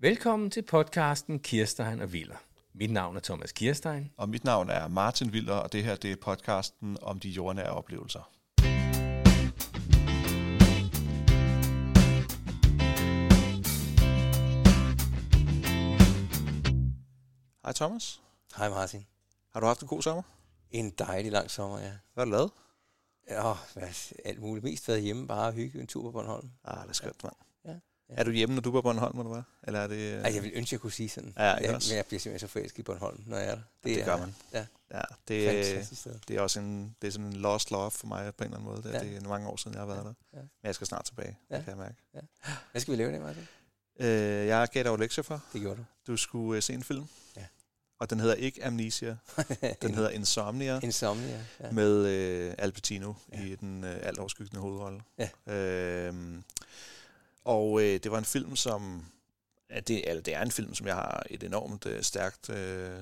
Velkommen til podcasten Kirstein og Viller. Mit navn er Thomas Kirstein. Og mit navn er Martin Viller, og det her det er podcasten om de jordnære oplevelser. Hej Thomas. Hej Martin. Har du haft en god sommer? En dejlig lang sommer, ja. Hvad har du lavet? Ja, hvad, alt muligt. Mest været hjemme, bare hygge en tur på Bornholm. Ah, det er skønt, mand. Ja. Ja. Er du hjemme, når du er på Bornholm, eller hvad? Eller er det... øh, Ej, jeg vil ønske, jeg kunne sige sådan. Ja, jeg, men jeg bliver simpelthen så forelsket i Bornholm, når jeg er der. det er, gør man. Ja, Ja, det, er, fantastisk det er også en, det er sådan en lost love for mig på en eller anden måde. Det, Ja. ja. det er mange år siden, jeg har været Ja, der. ja. Men jeg skal snart tilbage, Ja. det kan jeg mærke. Hvad skal vi lave dag, Martin? Øh, jeg gav dig jo lektier for. Det gjorde du. Du skulle øh, se en film. Ja. Og den hedder ikke Amnesia, den hedder Insomnia. Insomnia. Ja. med øh, Al Pacino Ja. ja. i den øh, alt overskyggende hovedrolle. Ja. Øhm, og øh, det var en film, som... Ja, det, eller det er en film, som jeg har et enormt øh, stærkt øh,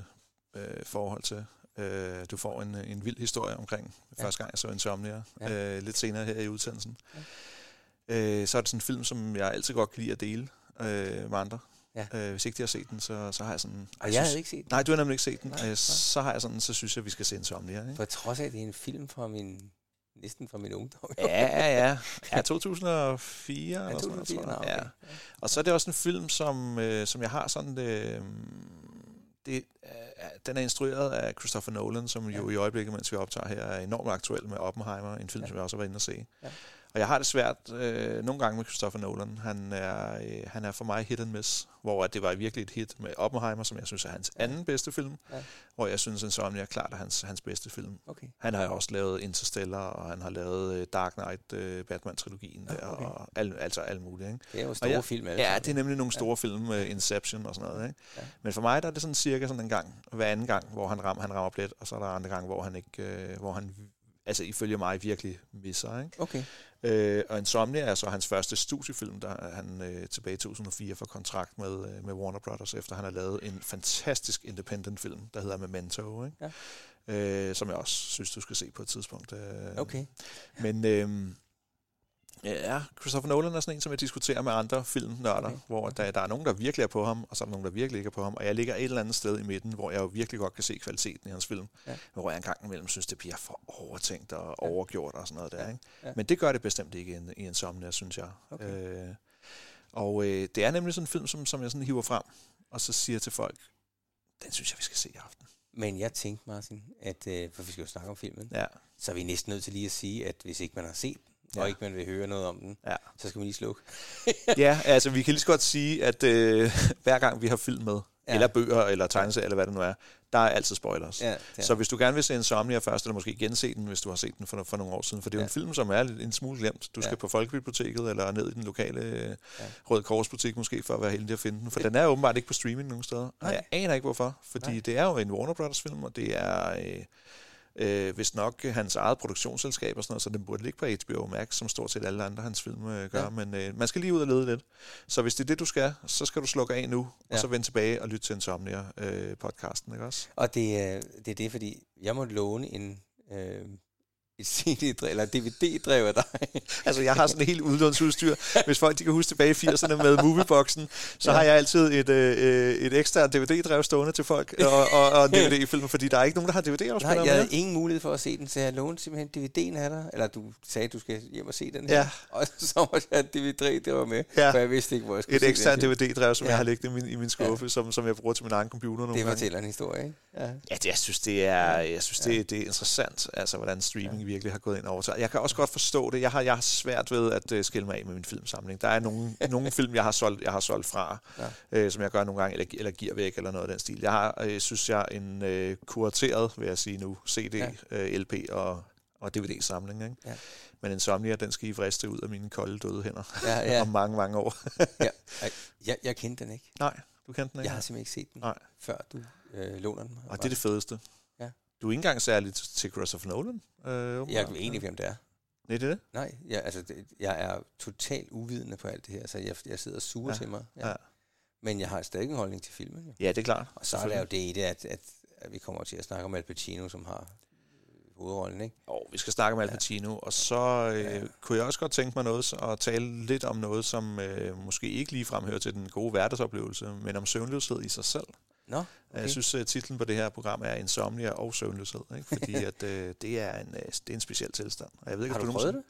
øh, forhold til. Øh, du får en, en vild historie omkring Ja. første gang, jeg så Insomnia. Ja. Øh, lidt senere her i udsendelsen. Ja. Øh, så er det sådan en film, som jeg altid godt kan lide at dele øh, med andre. Ja. Øh, hvis ikke de har set den, så, så har jeg sådan... Og jeg havde ikke set den. Nej, du har nemlig ikke set den. Nej. øh, så har jeg sådan, så synes jeg, vi skal se Insomnia. Ikke? For trods af, at det er en film fra min, næsten fra min ungdom. Ja, ja. Ja, 2004 Ja, eller sådan noget, 2004, tror jeg. okay. Ja. Og så er det også en film, som, øh, som jeg har sådan... Øh, det, øh, den er instrueret af Christopher Nolan, som jo Ja. i øjeblikket, mens vi optager her, er enormt aktuel med Oppenheimer, en film, Ja. ja. som jeg også har været inde og se. Ja. Og jeg har det svært øh, nogle gange med Christopher Nolan. Han er, øh, han er for mig hit and miss, hvor at det var virkelig et hit med Oppenheimer, som jeg synes er hans anden bedste film, Ja. hvor jeg synes, Insomnia er klart er hans, hans bedste film. Okay. Han har jo også lavet Interstellar, og han har lavet øh, Dark Knight, øh, Batman-trilogien Ja, der, okay. og al, altså alt muligt. Ikke? Det er jo store jeg- film alle Ja, det er nemlig nogle Ja. store film, øh, Inception og sådan noget. Ikke? Ja. Men for mig der er det sådan cirka sådan en gang, hver anden gang, hvor han, ram, han rammer plet, og så er der andre gange, hvor han ikke, øh, hvor han, altså ifølge mig, virkelig misser. Ikke? Okay. Øh, og Insomnia er så hans første studiefilm, der er han øh, tilbage i 2004 får kontrakt med, øh, med Warner Brothers, efter han har lavet en fantastisk independent film, der hedder Memento, ikke? Ja. Øh, som jeg også synes, du skal se på et tidspunkt. Øh, Okay. Men øh, ja, Christopher Nolan er sådan en, som jeg diskuterer med andre filmnørder, Okay. hvor der, der er nogen, der virkelig er på ham, og så er der nogen, der virkelig ikke er på ham. Og jeg ligger et eller andet sted i midten, hvor jeg jo virkelig godt kan se kvaliteten i hans film. Ja. Hvor jeg engang imellem synes, det bliver for overtænkt og Ja. overgjort og sådan noget der. Ja. Ikke? Ja. Men det gør det bestemt ikke i en, i en somnia, synes jeg. Okay. Øh, og øh, det er nemlig sådan en film, som, som jeg sådan hiver frem, og så siger til folk, den synes jeg, vi skal se i aften. Men jeg tænkte, Martin, at, øh, for vi skal jo snakke om filmen, Ja, så er vi næsten nødt til lige at sige, at hvis ikke man har set den, Ja. og ikke man vil høre noget om den, ja. så skal man lige slukke. ja altså vi kan lige så godt sige, at øh, hver gang vi har film med, Ja. eller bøger, eller tegneserier, eller hvad det nu er, der er altid spoilers. Ja, ja. Så hvis du gerne vil se Insomnia først, eller måske gense den, hvis du har set den for, for nogle år siden, for det er jo Ja. en film, som er en smule glemt. Du skal Ja. på Folkebiblioteket, eller ned i den lokale Ja. ja. Røde Korsbutik måske, for at være heldig at finde den. For den er åbenbart ikke på streaming nogen steder. Nej. Og jeg aner ikke hvorfor, fordi Nej. det er jo en Warner Brothers film, og det er... Øh, Øh, hvis nok øh, hans eget produktionsselskab og sådan noget, så den burde ligge på HBO Max, som stort set alle andre hans film øh, gør. Ja. Men øh, man skal lige ud og lede lidt. Så hvis det er det, du skal, så skal du slukke af nu, Ja. og så vende tilbage og lytte til Insomnia-podcasten, ikke også? Og det, er- det er det, fordi jeg måtte låne en, øh, CD-drev, eller DVD-drev af dig. Altså, jeg har sådan et helt udlånsudstyr. Hvis folk de kan huske tilbage i 80'erne med Movieboxen, så Ja. har jeg altid et, øh, et ekstra DVD-drev stående til folk, og, og, og DVD-film, fordi der er ikke nogen, der har Nej, DVD-afspillere jeg havde ingen mulighed for at se den, så jeg lånte simpelthen DVD'en af dig. Eller du sagde, at du skal hjem og se den her. Ja. Og så måtte jeg have et DVD, der var med, Ja. for jeg vidste ikke, hvor jeg skulle Et film. DVD-drev, som Ja. jeg har liggende i min, i min skuffe, som, som jeg bruger til min egen computer nogle Det gange. fortæller en historie, ikke? Ja. Ja, det, jeg synes, det er, jeg synes, det, det er interessant, altså, hvordan streaming ja. Virkelig har gået ind over. Så jeg kan også godt forstå det. Jeg har, jeg har svært ved at uh, skille mig af med min filmsamling. Der er nogle, nogle film, jeg har solgt, jeg har solgt fra, Ja. øh, som jeg gør nogle gange, eller, eller giver væk, eller noget af den stil. Jeg har, øh, synes jeg, en øh, kurateret, vil jeg sige nu, CD, Ja. øh, LP og, og DVD-samling. Ikke? Ja. Men Insomnia, den skal I vriste ud af mine kolde døde hænder Ja, ja. om mange, mange år. ja. Jeg, jeg kendte den ikke. Nej, du kendte den ikke? Jeg har simpelthen ikke set den, Nej. før du øh, låner den. Og det er det fedeste. Ja. Du er ikke engang særlig til Christopher Nolan? Øh, Jeg åbenbart. er egentlig, hvem det er. Nej, det er det? Nej, jeg, altså, det, jeg er totalt uvidende på alt det her, så jeg, jeg sidder og suger Ja, til mig. Ja. Men jeg har stadig en holdning til filmen. Jo. ja, det er klart. Og så er der jo det i det, at, at, at vi kommer til at snakke om Al Pacino, som har hovedrollen, ikke? Og vi skal snakke om Al Pacino, og så øh, ja. kunne jeg også godt tænke mig noget at tale lidt om noget, som øh, måske ikke lige fremhører til den gode hverdagsoplevelse, men om søvnløshed i sig selv. Nå, okay. Jeg synes, at titlen på det her program er Insomnia og søvnløshed, ikke? fordi at, øh, det, er en, øh, det er en speciel tilstand. Og jeg ved ikke, har du, du prøvet det?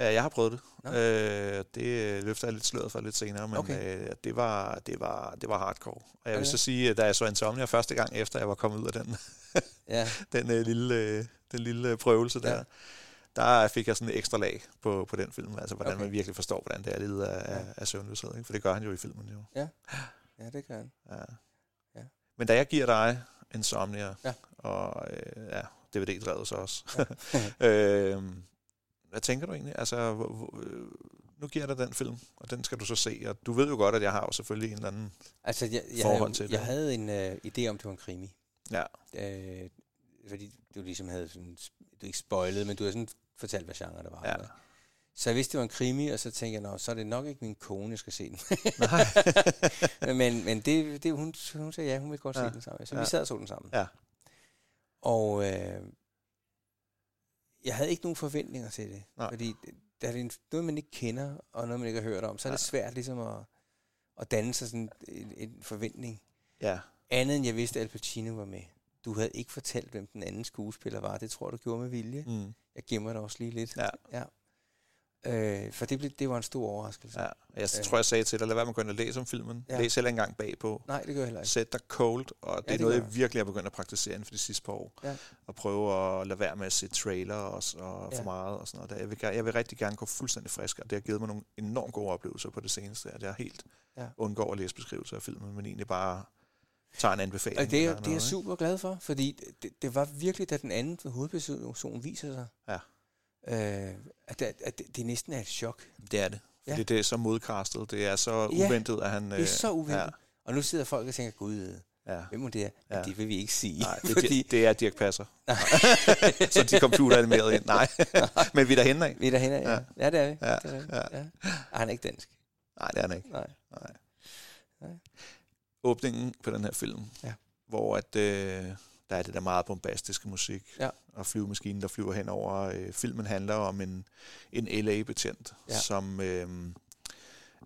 Ja, jeg har prøvet det. Nå. Øh, det løfter jeg lidt sløret for lidt senere, men okay. øh, det, var, det, var, det var hardcore. Og jeg vil okay. så sige, at da jeg så Insomnia første gang, efter jeg var kommet ud af den, ja. den, øh, lille, øh, den lille prøvelse der, ja. der fik jeg sådan et ekstra lag på, på den film. Altså, hvordan okay. man virkelig forstår, hvordan det er lidt af, ja. af søvnløshed. Ikke? For det gør han jo i filmen jo. Ja, ja det gør han. Ja. Men da jeg giver dig Insomnia, ja. og øh, ja, DVD-drevet så også, ja. øh, hvad tænker du egentlig? Altså, hvor, hvor, øh, nu giver jeg dig den film, og den skal du så se, og du ved jo godt, at jeg har jo selvfølgelig en eller anden altså, jeg, jeg forhold havde, til det. Jeg havde en uh, idé om, det var en krimi. Ja. Øh, fordi du ligesom havde sådan, du ikke spoilet, men du havde sådan fortalt, hvad genre det var. Ja. Eller? Så jeg vidste, det var en krimi, og så tænkte jeg, Nå, så er det nok ikke min kone, jeg skal se den. Men men det, det, hun, hun sagde ja, hun ville godt ja. se den sammen. Så ja. vi sad og så den sammen. Ja. Og øh, jeg havde ikke nogen forventninger til det. Nej. Fordi det er noget, man ikke kender, og noget, man ikke har hørt om. Så er det svært ligesom at, at danne sig sådan en, en forventning. Ja. Andet end jeg vidste, at Al Pacino var med. Du havde ikke fortalt, hvem den anden skuespiller var. Det tror du gjorde med vilje. Mm. Jeg gemmer det også lige lidt. Ja. ja. Øh, for det, blev, det var en stor overraskelse. Ja, jeg øh. tror, jeg sagde til dig, lad være med at gå ind og læse om filmen. Ja. Læs heller engang bagpå. Nej, det gør jeg heller ikke. Sæt dig cold, og det Ja, er det noget, jeg virkelig har begyndt at praktisere inden for de sidste par år. Ja. Og prøve at lade være med at se trailer og, og Ja. for meget og sådan noget. Jeg, vil, jeg vil rigtig gerne gå fuldstændig frisk, og det har givet mig nogle enormt gode oplevelser på det seneste, at jeg helt Ja. undgår at læse beskrivelser af filmen, men egentlig bare tager en anbefaling. Og det er, det er jeg super glad for, fordi det, det var virkelig, da den anden hovedperson viser sig, Ja. Øh, at, det, at det, næsten er et chok. Det er det. Ja. Fordi det er så modcastet. Det er så Ja, uventet, at han... Det er så uventet. Ja, Ja. Og nu sidder folk og tænker, gud, ja. hvem må det er? Ja. Ja. Det vil vi ikke sige. Nej, det, fordi, det, er Dirk Passer. så de computer animeret ind. Nej, men vi er derhen af. vi er derhen af, ja. Ja. ja. det er vi. Ja, Det er, vi. ja. ja. Og han er ikke dansk. Nej, det er han ikke. Nej. Nej. Nej. Åbningen på den her film, Ja. hvor at, øh, der er det der meget bombastiske musik, Ja. og flyvemaskinen, der flyver hen over. Øh, filmen handler om en, en LA-betjent, Ja. som øh,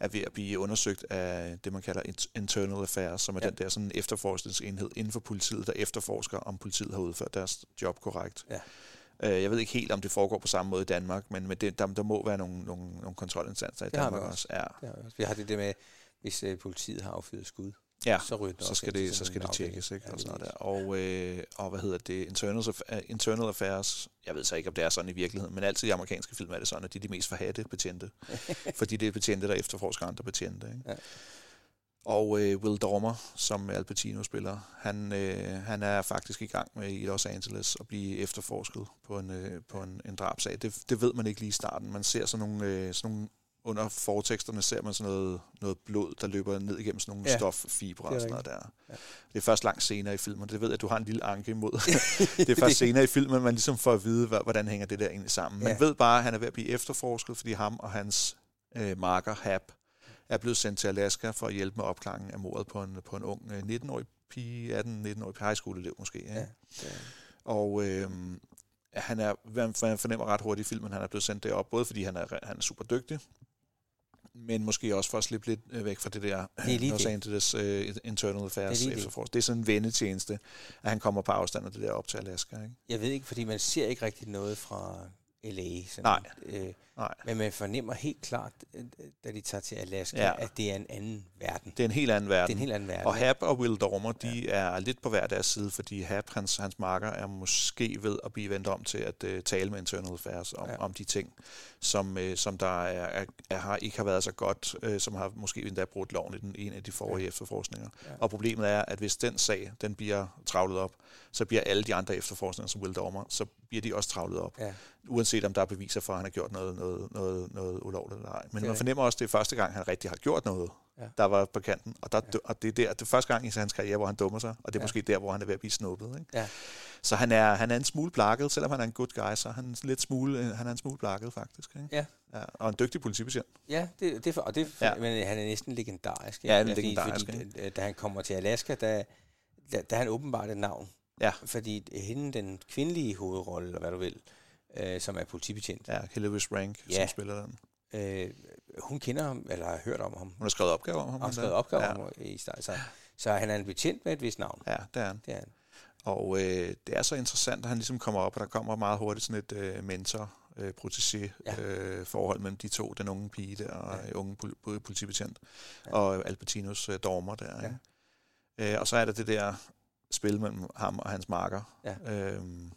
er ved at blive undersøgt af det, man kalder int- internal affairs, som er Ja. den der sådan efterforskningsenhed inden for politiet, der efterforsker, om politiet har udført deres job korrekt. Ja. Øh, Jeg ved ikke helt, om det foregår på samme måde i Danmark, men, men det, der, der må være nogle, nogle, nogle kontrolinstanser i Det har Danmark man også. Ja. Det har vi også. Vi har det der med, hvis øh, politiet har affyret skud, Ja, så ryger så skal det, så skal det tjekkes, ikke? Ja, og, sådan noget der. Og, øh, og hvad hedder det? Internal, aff- internal Affairs, jeg ved så ikke, om det er sådan i virkeligheden, men altid i amerikanske film er det sådan, at de er de mest forhatte betjente. fordi det er betjente, der efterforsker andre betjente. Ikke? Ja. Og øh, Will Dormer, som Al Pacino spiller, han, øh, han er faktisk i gang med i Los Angeles at blive efterforsket på en, øh, på en, en drabsag. Det, det ved man ikke lige i starten. Man ser sådan nogle, øh, sådan nogle under forteksterne ser man sådan noget, noget blod, der løber ned igennem sådan nogle Ja, ja, stoffibre og sådan noget der. Ja. Det er først langt senere i filmen. Det ved jeg, at du har en lille anke imod. det er først senere i filmen, man ligesom får at vide, hvordan hænger det der egentlig sammen. Man Ja. ved bare, at han er ved at blive efterforsket, fordi ham og hans øh, marker, Hap, er blevet sendt til Alaska for at hjælpe med opklaringen af mordet på en, på en ung øh, 19-årig pige, 18-19-årig high school elev måske. Ja, det er- Og øh, han er, man fornemmer ret hurtigt i filmen, han er blevet sendt derop, både fordi han er, han er super dygtig, men måske også for at slippe lidt øh, væk fra det der Det Los. Angeles uh, Internal Affairs er det. efterforskning. Det er sådan en vendetjeneste, at han kommer på afstand af det der op til Alaska. Ikke? Jeg ved ikke, fordi man ser ikke rigtig noget fra LA. Sådan, Nej. Øh, Nej. men man fornemmer helt klart, øh, da de tager til Alaska, Ja. at det er en anden verden. Det er en helt anden verden. Det er en helt anden verden. Og Hap og Will Dormer, de ja. er lidt på hver deres side, fordi Hap, hans, hans marker, er måske ved at blive vendt om til at uh, tale med Internal Affairs om, ja. Om de ting, som, uh, som der er, er, har, ikke har været så godt, uh, som har måske endda brudt loven i den ene af de forrige ja. efterforskninger. Ja. Og problemet er, at hvis den sag, den bliver travlet op, så bliver alle de andre efterforskninger, som Will Dormer, så bliver de også travlet op. Ja. Uanset om der er beviser for, at han har gjort noget, noget, noget, noget ulovligt eller ej. Men er man fornemmer også, at det er første gang, han rigtig har gjort noget, Ja. der var på kanten. Og, der, Ja. og det er der, det er første gang i hans karriere, hvor han dummer sig, og det er Ja. måske der, hvor han er ved at blive snuppet. Ikke? Ja. Så han er, han er en smule blakket, selvom han er en good guy, så er han lidt smule, øh, han er en smule blakket faktisk. Ikke? Ja. ja. Og en dygtig politibetjent. Ja, det, det, er for, og det, Ja. men han er næsten legendarisk. Ja, han er Fordi- legendarisk, Fordi, øh, da han kommer til Alaska, der, der, der er han åbenbart et navn. Ja. Fordi hende, den kvindelige hovedrolle, eller hvad du vil, øh, som er politibetjent, Ja, Hilary Rank, Ja. som spiller den. øh, hun kender ham, eller har hørt om ham, Hun har skrevet opgaver om ham. og har skrevet opgaver ja. om ham i starten. Så, så han er en betjent med et vist navn. Ja, det er han. Det er han. Og øh, det er så interessant, at han ligesom kommer op, og der kommer meget hurtigt sådan et øh, mentor øh, protégé Ja. øh, forhold mellem de to, den unge pige der, og Ja. unge pol- politibetjent, Ja. og Albertinos øh, dormer der. Ja. Ja. Øh, og så er der det der spil mellem ham og hans marker. Ja. Øhm,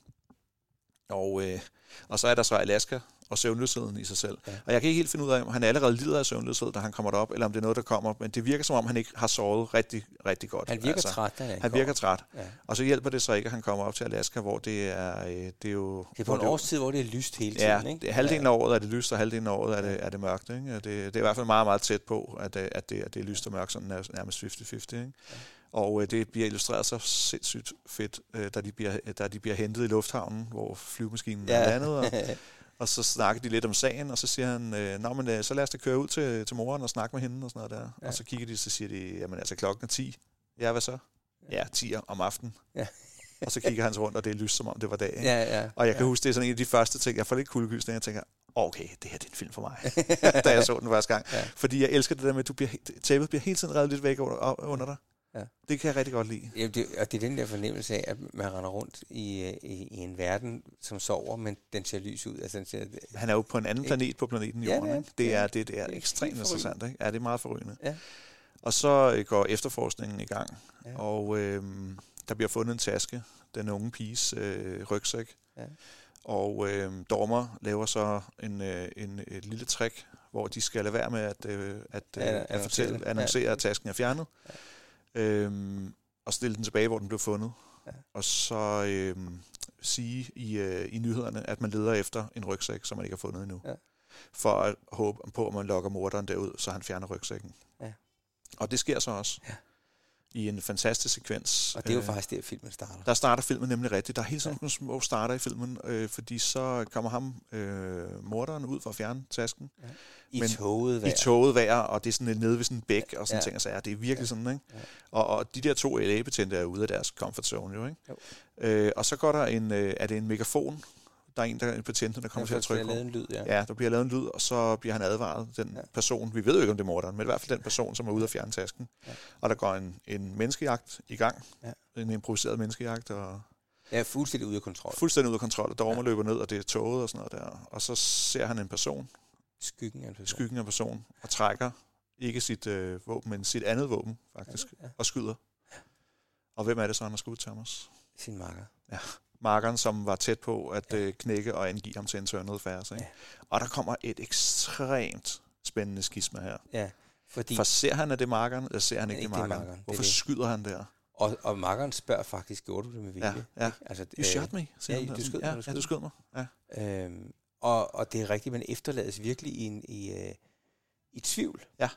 og, øh, og så er der så Alaska og søvnløsheden i sig selv. Ja. Ja. Og jeg kan ikke helt finde ud af, om han allerede lider af søvnløshed, da han kommer derop, eller om det er noget, der kommer. Men det virker som om, han ikke har sovet rigtig, rigtig godt. Han virker altså, træt, da han, Han kommer. virker træt. Ja. Og så hjælper det så ikke, at han kommer op til Alaska, hvor det er, øh, det er jo... Det er på en årstid, hvor det er lyst hele tiden, Ja, ikke? det, halvdelen af året er det lyst, og halvdelen af året er det, er det mørkt. Ikke? Det, det er i hvert fald meget, meget tæt på, at, øh, at, det, at det er lyst og mørkt, sådan nær- nærmest 50-50. Ikke? Og øh, det bliver illustreret så sindssygt fedt, øh, da, de bliver, da de bliver hentet i lufthavnen, hvor flyvemaskinen ja. er landet, og, og så snakker de lidt om sagen, og så siger han, øh, Nå, men, øh, så lad os da køre ud til, til moren og snakke med hende og sådan noget der. Ja. Og så kigger de, så siger de, jamen altså klokken er 10. Ja, hvad så? Ja, 10 om aftenen. Ja. og så kigger han så rundt, og det er lyst, som om det var dag. Ikke? ja, ja. Og jeg kan ja. huske, det er sådan en af de første ting, jeg får lidt kuldegysning, jeg tænker, okay, det her det er en film for mig, da jeg så den første gang. Ja. Fordi jeg elsker det der med, at du bliver, tæppet bliver hele tiden revet lidt væk under, under dig. Ja. Det kan jeg rigtig godt lide. Jamen, det, og det er den der fornemmelse af, at man render rundt i, øh, i, i en verden, som sover, men den ser lys ud. Altså, den ser, Han er jo på en anden planet på planeten Ja, Jorden. det er ikke? Det er, det, det er Det er ekstremt interessant. Ikke? Ja, det er meget forrygende. Ja. Og så øh, går efterforskningen i gang, Ja. ja. og øh, der bliver fundet en taske, den unge piges øh, rygsæk. Ja. Og øh, Dormer laver så en, øh, en, et lille trick, hvor de skal lade være med at, øh, at, øh, Ja, at fortælle, annoncere, Ja. at tasken er fjernet. Ja. Øhm, og stille den tilbage, hvor den blev fundet. Ja. Og så øh, sige i, øh, i nyhederne, at man leder efter en rygsæk, som man ikke har fundet endnu. Ja. For at håbe på, at man lokker morderen derud, så han fjerner rygsækken. Ja. Og det sker så også. Ja. I en fantastisk sekvens. og det er jo Øh, faktisk der, filmen starter. der starter filmen nemlig rigtigt. Der er hele tiden nogle små starter i filmen, øh, fordi så kommer ham, øh, morderen, ud for at fjerne tasken. I men toget I toget vejr, og det er sådan nede ved sådan en bæk, og sådan Ja. ja. ting og sager. Det er virkelig Ja. sådan, ikke? Ja. Og, og de der to LA-betjente er ude af deres comfort zone, jo, ikke? Jo. Øh, og så går der en, øh, er det en megafon? Der er en, der en betjent, der kommer til at trykke på. lavet en lyd, ja. Ja, der bliver lavet en lyd, og så bliver han advaret, den Ja. ja. person, vi ved jo ikke, om det er morderen, men i hvert fald den person, som er ude at fjerne tasken. Ja. Ja. Og der går en, en menneskejagt i gang, Ja. en improviseret menneskejagt, og er fuldstændig ude af kontrol. fuldstændig ud af kontrol, og Dormer Ja. ja. løber ned, og det er toget og sådan noget der. Og så ser han en person, Skyggen af en person. skyggen af en person, og trækker ikke sit øh, våben, men sit andet våben, faktisk, Ja. og skyder. Og hvem er det så, han har skudt, Thomas? Sin makker. Markeren, som var tæt på at øh, knække og angive ham til en tørnet færse. Ikke? Ja. Og der kommer et ekstremt spændende skisma her. Ja, fordi, For ser han, at det er markeren, eller ser han ikke, Ikke det er er markeren? markeren, er Hvorfor det. skyder han der? og, og makkeren spørger faktisk, gjorde du det med vilje? Ja, ja. Ikke? Altså, You shot me, siger ja, han. du skød ja, du ja, du skød mig. Ja. Øhm, og, og det er rigtigt, man efterlades virkelig i, en, i, øh, i tvivl. Ja.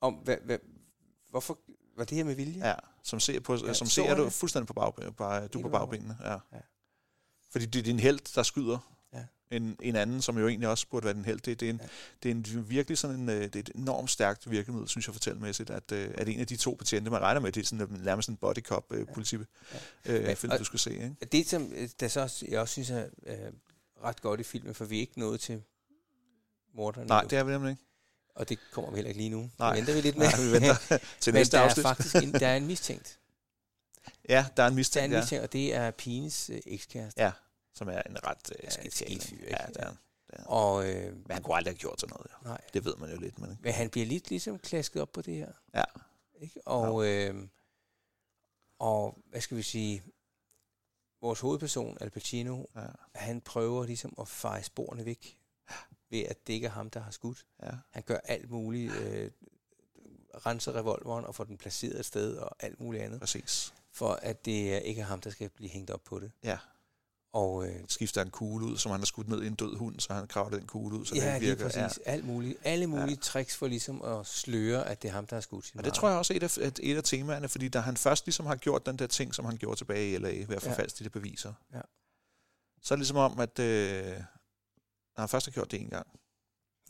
Om, hvad, hvad, hvorfor var det her med vilje? ja. Som ser, på, Ja, ja, som ser du fuldstændig på, bag, på, du på bagbenene. Ja. Ja. Fordi det er din held, der skyder Ja. en, en anden, som jo egentlig også burde være din held. Det, det, er, en, Ja. det er en virkelig sådan en, øh, det er et enormt stærkt virkemiddel, synes jeg fortællemæssigt, at, øh, at en af de to betjente, man regner med, det er sådan en- nærmest en body cop øh, politi Ja. øh, Men- film, du skulle se. Ikke? Det, som øh, der så jeg også synes er øh, ret godt i filmen, for vi er ikke nået til morderen Nej, det er vi nemlig ikke. Og det kommer vi heller ikke lige nu. Nej. Det venter vi lidt med. Nej, vi venter til Men næste der afsnit. er faktisk en, der er en mistænkt. Ja, der er en Der er mistænkt, en ja, mistænkt, og det er pigens øh, ekskæreste. Ja. som er en ret Ja, øh, skidt fyr, ikke? Ja, det er, han. Og, øh, Men han kunne aldrig have gjort sådan noget. Jo. nej, Det ved man jo lidt, men men han bliver lidt ligesom klasket op på det her. Ja. Ikke? Og, øh, og hvad skal vi sige, vores hovedperson, Al Pacino, ja, han prøver ligesom at feje sporene væk, ved at det ikke er ham, der har skudt. ja. Han gør alt muligt, øh, renser revolveren og får den placeret et sted og alt muligt andet, præcis. for at det ikke er ham, der skal blive hængt op på det. Ja. Og øh, Skifter en kugle ud, som han har skudt ned i en død hund, så han kravler den kugle ud, så ja, den lige virker. præcis. Alt muligt, alle mulige tricks for ligesom at sløre, at det er ham, der har skudt sin Og det tror jeg også er et af, et, et af temaerne, fordi da han først ligesom har gjort den der ting, som han gjorde tilbage i LA, ved at Ja. forfalske de der beviser, Ja. så er det ligesom om, at øh, når han først har gjort det en gang,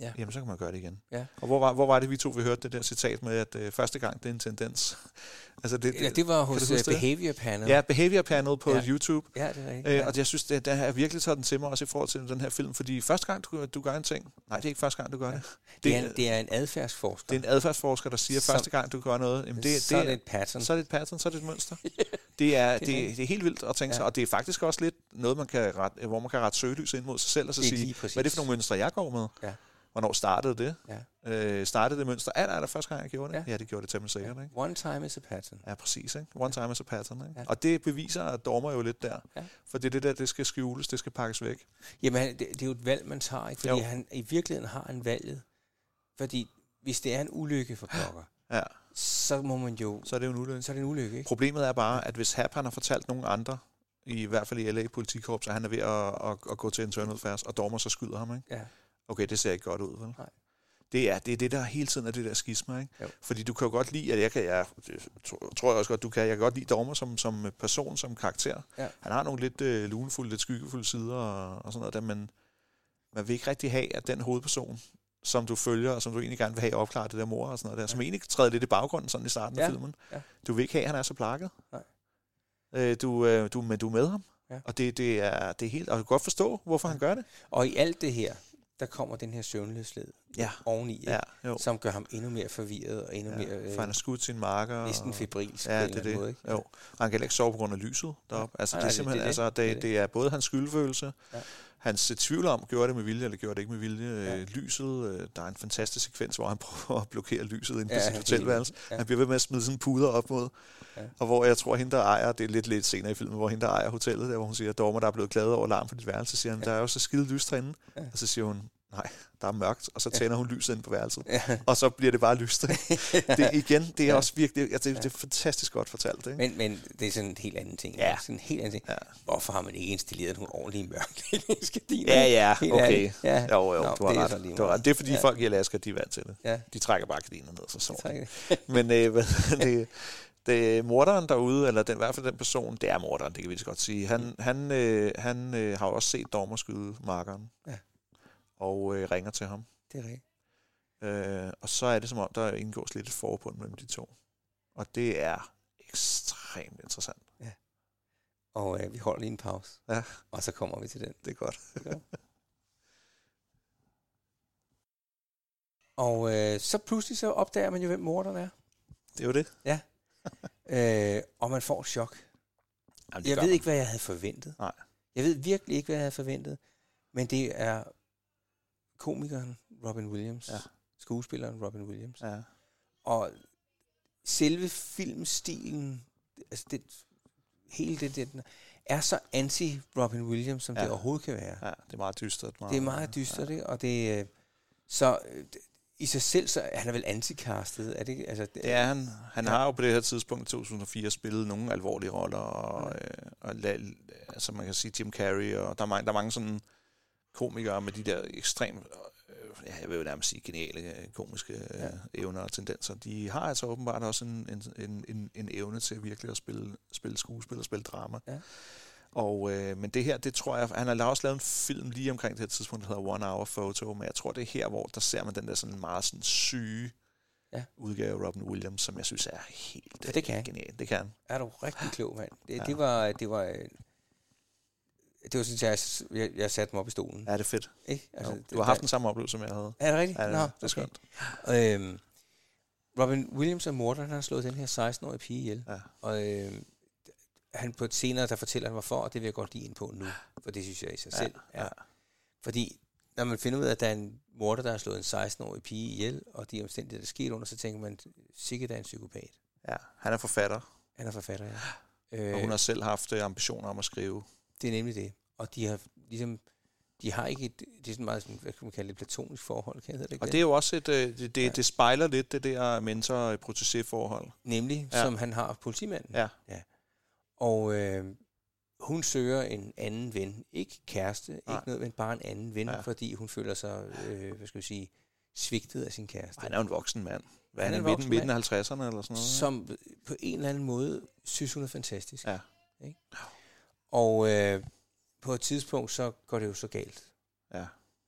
Ja. jamen så kan man gøre det igen. Ja. Og hvor var, hvor var det, vi to vi hørte det der citat med, at øh, første gang det er en tendens? altså det, Ja, det var hos uh, det? Behavior Panel. Ja, Behavior Panel på Ja. YouTube. ja det er rigtigt. Øh, ja. og jeg synes, det, det har virkelig taget den til mig også i forhold til den her film, fordi første gang, du, du gør en ting, nej, det er ikke første gang, du gør det. det, er en, det er en adfærdsforsker. det er en adfærdsforsker, der siger, Som- første gang, du gør noget, jamen det, så det, er det et pattern. så er det et pattern, så er det et mønster. det, er, det, rigtigt. det er helt vildt at tænke sig, Ja. og det er faktisk også lidt noget, man kan ret, hvor man kan rette søgelys ind mod sig selv, og så Det er sige, hvad er det for nogle mønstre, jeg går med? Ja. Hvornår startede det? Ja. Øh, startede det mønster aller, aller første gang, jeg gjorde det? Ja. Ja, det gjorde det temmelig sikkert, ikke? One time is a pattern. Ja, præcis. Ikke? One time is a pattern. Ikke? Ja. Og det beviser, at Dormer jo lidt der. Ja. For det er det der, det skal skjules, det skal pakkes væk. Jamen, det, det er jo et valg, man tager, ikke? fordi Jo. han i virkeligheden har han valget. Fordi hvis det er en ulykke for pokker, Ja, så må man jo... så er det jo en ulykke. Så er det en ulykke, ikke? Problemet er bare, at hvis Hap han har fortalt nogen andre, i hvert fald i LA politikorps, at han er ved at, at, at gå til internal affairs, og Dormer så skyder ham, ikke? Ja. Okay, det ser ikke godt ud, vel? Nej. Det er, det er det, der hele tiden er det der skisma, ikke? Jo. Fordi du kan jo godt lide, at jeg kan, jeg, det tror- jeg også godt, du kan, jeg kan godt lide Dormer som, som person, som karakter. Ja. Han har nogle lidt øh, lunefulde, lidt skyggefulde sider og, og sådan noget der, men man vil ikke rigtig have, at den hovedperson, som du følger, og som du egentlig gerne vil have opklaret det der mor og sådan noget der, ja. som egentlig træder lidt i baggrunden sådan i starten Ja. af filmen. Ja. Du vil ikke have, at han er så plakket. Nej. Øh, du, øh, du, men du er med ham. Ja. Og det, det, er, det er helt... Og jeg kan godt forstå, hvorfor han gør det. Og i alt det her, der kommer den her søvnløshed Ja. oveni? Ja, jo. som gør ham endnu mere forvirret og endnu mere Ja, øh, for han er skudt sin marker. næsten og- febrilsk Ja, på en det det. måde. Ikke? Jo. Og han kan heller ikke sove på grund af lyset deroppe. Altså, Nej, det er det- simpelthen, det er altså, det. det, Det det, er både hans skyldfølelse, Ja. Hans øh, tvivl om, gjorde det med vilje, eller gjorde det ikke med vilje. Ja. Ja. Lyset, øh, der er en fantastisk sekvens, hvor han prøver at blokere lyset inde på Ja, sit hotelværelse. Ja. Han bliver ved med at smide sådan puder op mod. Ja. Og hvor jeg tror, hende der ejer, det er lidt lidt senere i filmen, hvor hende der ejer hotellet, der hvor hun siger, Dormer, der er blevet klaget over larm på dit værelse, siger han, Ja. der er jo så skide lys derinde. Ja. Og så siger hun, nej, der er mørkt, og så Ja. tænder hun lyset ind på værelset. Ja. Og så bliver det bare lyst. det, igen, det er Ja. også virkelig, altså, det, det er fantastisk godt fortalt. Ikke? Men, men det er sådan en helt anden ting. Ja. Sådan en helt anden ting. Ja. Hvorfor har man ikke installeret nogle ordentlige mørklægningsgardiner? Ja, ja, Helt okay. Ja. Jo, jo, Nå, du har det er ret. meget. ret. Det er fordi Ja. folk i Alaska, de er vant til det. Ja, De trækker bare gardiner ned, så sover de. Men øh, hvad, det, det er morderen derude, eller den, i hvert fald den person, det er morderen, det kan vi lige så godt sige. Han, han, øh, han øh, har også set Dormer skyde markeren. Ja. Og øh, ringer til ham. Det er rigtigt. Øh, og så er det som om, der indgås lidt et forbund mellem de to. Og det er ekstremt interessant. Og øh, vi holder lige en pause. Ja. Og så kommer vi til den. Det er godt. Og øh, så pludselig så opdager man jo, hvem morderen er. Det er jo det. Øh, og man får et chok. Jamen, Jeg ved ikke, hvad jeg havde forventet. Nej. Jeg ved virkelig ikke, hvad jeg havde forventet. Men det er komikeren Robin Williams. Ja. Skuespilleren Robin Williams. Ja. Og selve filmstilen, altså det, hele det, det er så anti-Robin Williams, som ja. Ja. det overhovedet kan være. ja, det er meget dystert. Meget, Det er meget dystert, ikke? Og det, øh, så øh, i sig selv, så han er vel anti-castet, er det ikke? Altså, Det er han. Han Ja. ja. har jo på det her tidspunkt i 2004 spillet nogle alvorlige roller, og, øh, og la, altså man kan sige Jim Carrey, og der er mange, der er mange sådan komikere med de der ekstremt, øh, ja, jeg vil jo nærmest sige geniale øh, komiske øh, Ja. evner og tendenser. De har altså åbenbart også en, en, en, en, evne til virkelig at spille, spille skuespil og spille drama. Ja. Og, øh, men det her, det tror jeg, han har også lavet en film lige omkring det her tidspunkt, der hedder One Hour Photo, men jeg tror, det er her, hvor der ser man den der sådan meget sådan syge Ja. udgave af Robin Williams, som jeg synes er helt For det kan genial. Det kan han. er du rigtig klog, mand. Det, Ja. det var, det var, det var sådan, jeg, jeg, jeg satte mig op i stolen. Ja, det er fedt. Ikke? Altså, du har haft der- den samme oplevelse, som jeg havde. Er det rigtigt? Ja, det, Nå, det er okay. skønt. Øhm, Robin Williams er morder, han har slået den her 16-årige pige ihjel. Ja. Og øhm, han på et senere, der fortæller han hvorfor, og det vil jeg godt lige ind på nu, for det synes jeg i sig Ja, selv ja. Fordi når man finder ud af, at der er en morder, der har slået en 16-årig pige ihjel, og de omstændigheder, der sker under, så tænker man, sikkert er en psykopat. Ja, han er forfatter, Han er forfatter, ja. og Øh, hun har selv haft øh, ambitioner om at skrive. Det er nemlig det. Og de har ligesom, de har ikke et, det er sådan meget sådan, hvad kan man kalde det, platonisk forhold, kan jeg det ikke Og det er jo også et, øh, det, det, Ja. det spejler lidt det der mentor-protégé-forhold. Nemlig, ja. Ja. som han har politimanden. Ja. Og øh, hun søger en anden ven. Ikke kæreste, ikke Nej. noget, men bare en anden ven, ja. Ja. fordi hun føler sig, øh, hvad skal vi sige, svigtet af sin kæreste. Han er jo en voksen mand. Hvad Han han er en midten, midten af 50'erne eller sådan noget. som på en eller anden måde synes, hun er fantastisk. Ja. Ikke? Og øh, på et tidspunkt, så går det jo så galt. Ja.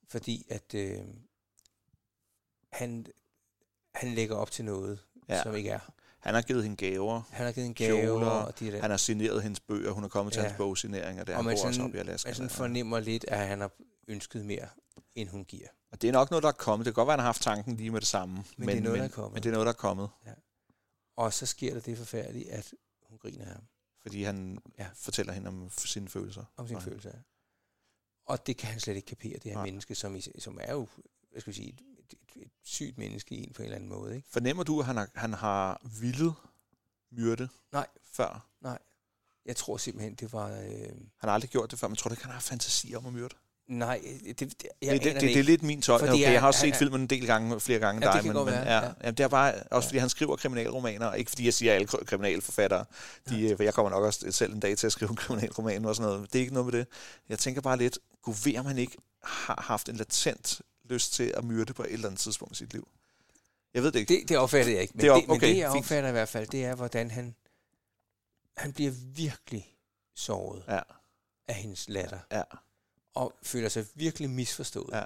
Fordi at øh, han, han lægger op til noget, ja. Ja. som ikke er. Han har givet hende gaver. Han har givet en gave, Kjoler. og de der. Han har signeret hendes bøger. Hun er kommet til Ja. hans bogsigneringer, der og han bor sådan, oppe i Alaska. man sådan fornemmer lidt, at han har ønsket mere, end hun giver. Og det er nok noget, der er kommet. Det kan godt være, han har haft tanken lige med det samme. Men det er noget, der er kommet. Men det er noget, der er kommet. Og så sker der det forfærdelige, at hun griner af ham Fordi han Ja. ja. fortæller hende om sine følelser. om sin Og- følelse af. Og det kan han slet ikke kapere, det her Nej. menneske, som, i- som er jo, hvad skal vi sige, et, et, et sygt menneske i en på en eller anden måde. Ikke? Fornemmer du, at han har, han har villet myrde Nej. før? Jeg tror simpelthen, det var... Øh, Han har aldrig gjort det før, men tror du ikke, han har fantasi om at myrde? Nej, det, det, jeg det, det, det, det, er lidt min tolkning. Okay, jeg har også set filmen en del gange, flere gange Ja, det dig, men, men ja, ja. ja. det er bare også, fordi han skriver kriminalromaner, ikke fordi jeg siger, at alle kri- kriminalforfattere, de, ja. for jeg kommer nok også selv en dag til at skrive en kriminalroman og sådan noget. Det er ikke noget med det. Jeg tænker bare lidt, kunne være, om han ikke har haft en latent lyst til at myrde på et eller andet tidspunkt i sit liv? Jeg ved det ikke. Det, det opfatter jeg ikke. Men Det er det, men okay, det jeg fint. opfatter i hvert fald, det er, hvordan han, han bliver virkelig såret Ja, af hendes latter. ja, Og føler sig virkelig misforstået. ja,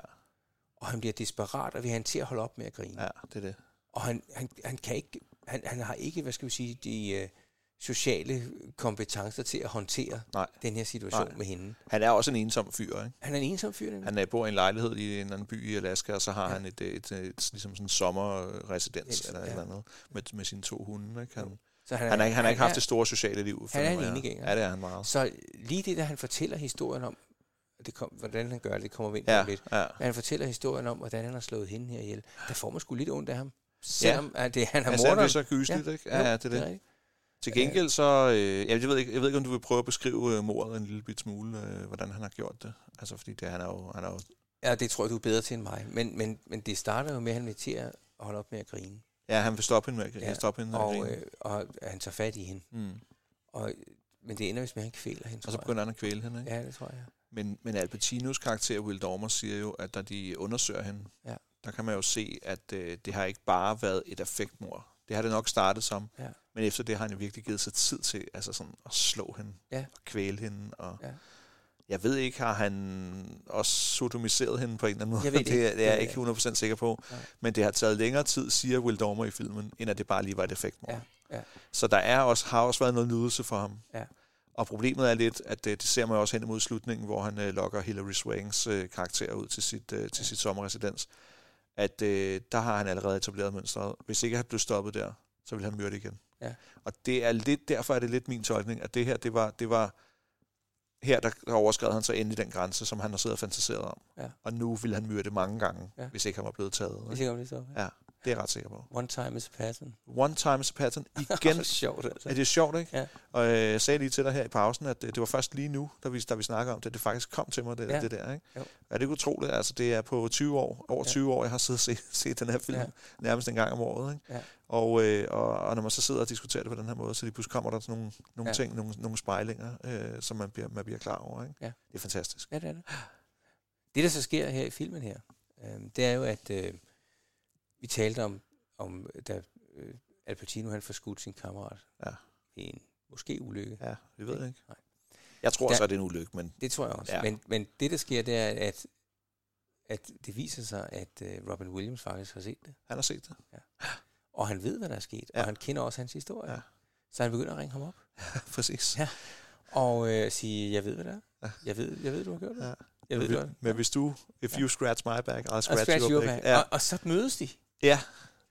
Og han bliver desperat og vil have hende til at holde op med at grine. ja, det er det. Og han, han, han, kan ikke, han, han har ikke, hvad skal vi sige, de uh, sociale kompetencer til at håndtere Nej. den her situation Nej. med hende. Han er også en ensom fyr, ikke? Han er en ensom fyr, nemlig. Han øh, bor i en lejlighed i en eller anden by i Alaska, og så har ja. han et, et, et, et, ligesom sådan en sommerresidens Yes, eller ja. et eller andet med, med sine to hunde. Ikke? Han, Så han, har, ikke- han har ikke haft er- det store sociale liv. han er en enegænger. Ja, det er han meget. Så lige det, der han fortæller historien om, det kom, hvordan han gør det, det kommer vi ind Ja, lidt. ja. Men han fortæller historien om, hvordan han har slået hende her ihjel. Der får man sgu lidt ondt af ham. Selvom at det, han er Altså, han morderen. bliver så gysligt, Ja, ikke? Ja, ja, det er det. rigtigt. Til gengæld så... Øh, jeg, ved ikke, jeg ved ikke, om du vil prøve at beskrive øh, mordet en lille bit smule, øh, hvordan han har gjort det. Altså, fordi det, han er jo... Han er jo Ja, det tror jeg, du er bedre til end mig. Men, men, men det starter jo med, at han til at holde op med at grine. ja, han vil stoppe hende med at Ja, ja, stoppe hende med at Og, grine. øh, og han tager fat i hende. Mm. Og, men det ender vist med, at han kvæler hende, Og så begynder han at kvæle hende, ikke? Ja, det tror jeg. Men, men Al Pacinos karakter, Will Dormer, siger jo, at da de undersøger hende, Ja. der kan man jo se, at øh, det har ikke bare været et affektmord. Det har det nok startet som. Ja. Men efter det har han jo virkelig givet sig tid til altså sådan at slå hende Ja. og kvæle hende. Og Ja. Jeg ved ikke, har han også sodomiseret hende på en eller anden måde? Jeg ved det det, ikke. er- det er jeg ikke ved 100% sikker på. Nej. Men det har taget længere tid, siger Will Dormer i filmen, end at det bare lige var et effektmord. Ja, ja. Så der er også, har også været noget nydelse for ham. Ja. Og problemet er lidt, at det, det ser man også hen imod slutningen, hvor han øh, lokker Hilary Swanks øh, karakter ud til sit, øh, til sit sommerresidens. At øh, der har han allerede etableret mønstret. Hvis ikke han blev stoppet der, så vil han myrde igen. Ja. Og det er lidt, derfor er det lidt min tolkning, at det her, det var, det var her, der, der overskred han så endelig den grænse, som han har siddet og fantaseret om. Ja. Og nu vil han myrde mange gange, Ja. hvis ikke han var blevet taget. Hvis Ikke? ikke om det så. Ja, det er jeg ret sikker på. One time is a pattern. One time is a pattern. Igen Igen. sjovt, altså. er det sjovt, ikke? Ja. Og øh, jeg sagde lige til dig her i pausen, at det, det var først lige nu, da vi, da vi snakker om det, det faktisk kom til mig, det, Ja. det der. Ikke? Jo. Er det ikke utroligt? Altså, det er på 20 år, over Ja. 20 år, jeg har siddet og set, set den her film ja. nærmest en gang om året. Ikke? Ja. Og, øh, og, og når man så sidder og diskuterer det på den her måde, så lige pludselig kommer der sådan nogle, nogle Ja. ting, nogle, nogle spejlinger, øh, som man bliver, man bliver klar over. Ikke? Ja. Det er fantastisk. Ja, det er det. Det, der så sker her i filmen her, øh, det er jo, at øh, vi talte om, om da øh, Al Pacino han får skudt sin kammerat Ja. i en måske ulykke. Ja, vi ved ikke. Nej. Jeg tror Der- så, at det er en ulykke, men Det tror jeg også. Ja. Ja. Men, men det, der sker, det er, at, at det viser sig, at øh, Robin Williams faktisk har set det. han har set det. Og han ved, hvad der er sket. Ja. Og han kender også hans historie. Ja. Så han begynder at ringe ham op. Præcis. Ja. Og øh, sige, jeg ved, hvad det er. Ja. Jeg ved, jeg ved du har gjort det. Ja. Jeg ved, men, du har men hvis du, if you scratch my back, I'll scratch, scratch your, your back. back. Ja, Og, og så mødes de. Ja,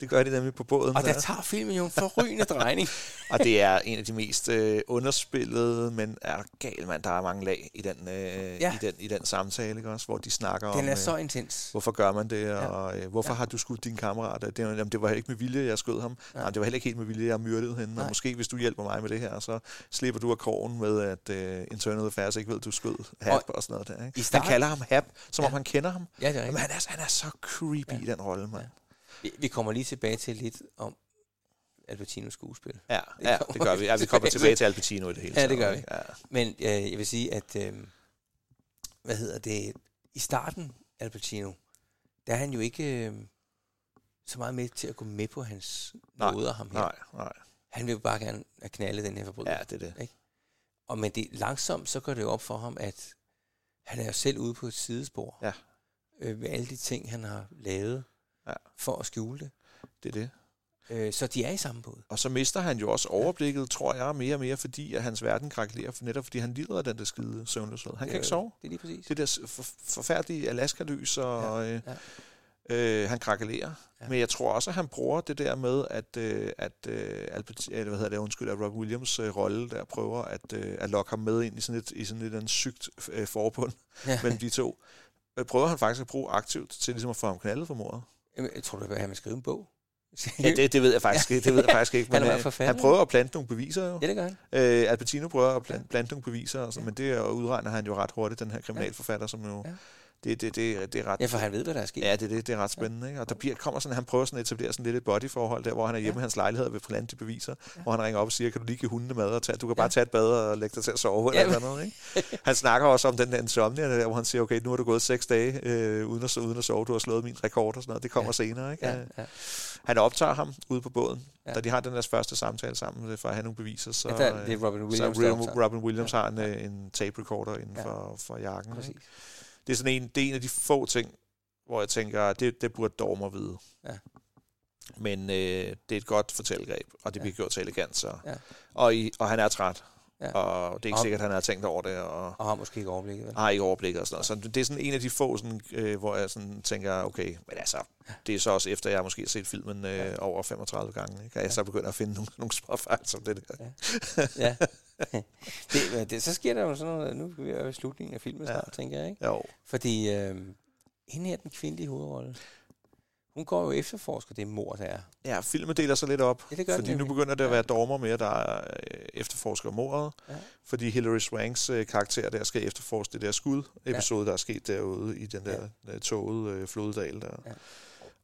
det gør de nemlig på båden. Og der der. tager filmen jo en forrygende drejning. Og det er en af de mest øh, underspillede, men er gal, mand. Der er mange lag i den, øh, Ja. ja. i den, i den samtale, ikke også? Hvor de snakker om, Den er øh, så intens. hvorfor gør man det, Ja. og øh, hvorfor Ja. ja. har du skudt din kammerat? Det, jamen, det var ikke med vilje, jeg skød ham. Nej. Nej, det var heller ikke helt med vilje, jeg myrdede hende. Nej. Og måske, hvis du hjælper mig med det her, så slipper du af krogen med, at øh, Internal Affairs ikke ved, at du skød Hap og, og sådan noget der. Ikke? I Han start- kalder ham Hap, som Ja. om han kender ham. Ja, det er Jamen, rigtigt. han, er, han er så creepy Ja. i den rolle, mand. Ja. Vi, vi kommer lige tilbage til lidt om Al Pacinos skuespil. Ja, Det ja, det gør vi. Ja, vi kommer tilbage til Al Pacino i det hele Ja, det taget, gør vi. ikke? Ja. Men øh, jeg vil sige, at øh, hvad hedder det, i starten, Al Pacino, der er han jo ikke øh, så meget med til at gå med på hans måder, ham her. Nej, nej. Han vil jo bare gerne have knaldet den her forbrydelse. Ja, det er det. Og men det, langsomt, så går det jo op for ham, at han er jo selv ude på et sidespor. Ja. Øh, med alle de ting, han har lavet. Ja. for at skjule det. Det er det. Øh, så de er i samme båd. Og så mister han jo også overblikket, tror jeg, mere og mere, fordi at hans verden krakelerer, for netop fordi han lider af den der skide søvnløshed. Han kan ikke sove. Det er lige præcis. Det der forfærdelige Alaska-lys, og Ja, øh, ja. øh, han krakelerer. Ja. Ja. Men jeg tror også, at han bruger det der med, at, øh, at øh, Albert, øh, hvad hedder det, undskyld, at Rob Williams øh, rolle der prøver at, øh, at lokke ham med ind i sådan et, i sådan et, et sygt øh, forbund Ja. mellem de to. Øh, prøver han faktisk at bruge aktivt til ligesom at få ham knaldet for mordet. Jeg tror, du vil have mig skrive en bog. Ja, det, det ved jeg faktisk ikke. Det ved jeg faktisk ikke. Han Men, øh, forfatter. han prøver at plante nogle beviser jo. Ja, det gør han. Øh, Albertino prøver at plante, plante nogle beviser, og sådan, men det udregner han jo ret hurtigt, den her kriminalforfatter, som jo... Ja. Det, det, det, det er ret... Ja, for han ved, hvad der er sket. Ja, det, er det, det er ret spændende. Ikke? Og der bliver, kommer sådan, han prøver sådan at etablere sådan lidt et bodyforhold der, hvor han er hjemme Ja. i hans lejlighed vil plante beviser, Ja. hvor han ringer op og siger, kan du lige give hundene mad og tage, du kan Ja. bare tage et bad og lægge dig til at sove eller Ja. ja. noget, ikke? Han snakker også om den der insomnia, der, hvor han siger, okay, nu har du gået seks dage øh, uden, at, uden at sove, du har slået min rekord og sådan noget, det kommer Ja. senere, ikke? Ja, Øh, ja. Han optager ham ude på båden, Ja. ja. da de har den deres første samtale sammen øh, for at have nogle beviser, så, Ja, der, det er Robin så Williams, der Robin, Williams Ja. har en, øh, en tape recorder inden Ja. for, for jakken. Ikke? Det er sådan en, det er en af de få ting, hvor jeg tænker, det, det burde Dormer vide. Ja. Men øh, det er et godt fortællegreb, og det Ja. bliver gjort så elegant. Så. Ja. Og, i, og han er træt, Ja. og det er ikke Og- sikkert, at han har tænkt over det, og Og har måske ikke overblikket. vel? har ikke overblik og sådan noget. Så det er sådan en af de få, sådan, øh, hvor jeg sådan tænker, okay, men altså, det er så også efter, jeg måske har set filmen øh, Ja. over 35 gange, ikke? og jeg så begynder at finde nogle, nogle små fejl som det der. Ja. det, det, så sker der jo sådan noget, nu er vi jo i slutningen af filmen Ja. snart, tænker jeg, ikke? Jo, Fordi øh, hende her, den kvindelige hovedrolle, hun går jo efterforsker det mor, der er. Ja, filmen deler sig lidt op, Ja, det gør den fordi nu nemlig. begynder det at Ja. være Dormer mere, der er, øh, efterforsker mordet, Ja. fordi Hilary Swanks øh, karakter der skal efterforske det der skud-episode, der er sket derude i den der ja. toget øh, floddal der. Ja.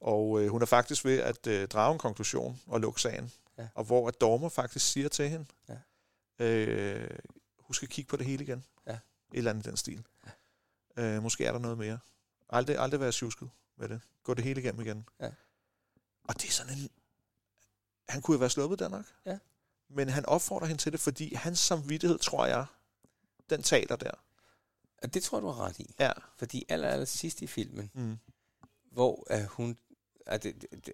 Og øh, hun er faktisk ved at øh, drage en konklusion og lukke sagen, Ja. og hvor at Dormer faktisk siger til hende, Ja. Øh, hun skal kigge på det hele igen. Ja. Et eller andet i den stil. Ja. Øh, måske er der noget mere. Aldrig, aldrig være tjusket med det. Gå det hele igennem igen. Ja. Og det er sådan en... Han kunne jo være sluppet der nok. Ja. Men han opfordrer hende til det, fordi hans samvittighed, tror jeg, den taler der. Og det tror jeg, du har ret i. Ja. Fordi aller, aller sidst i filmen, Mm. hvor uh, hun... Uh, det, det, det,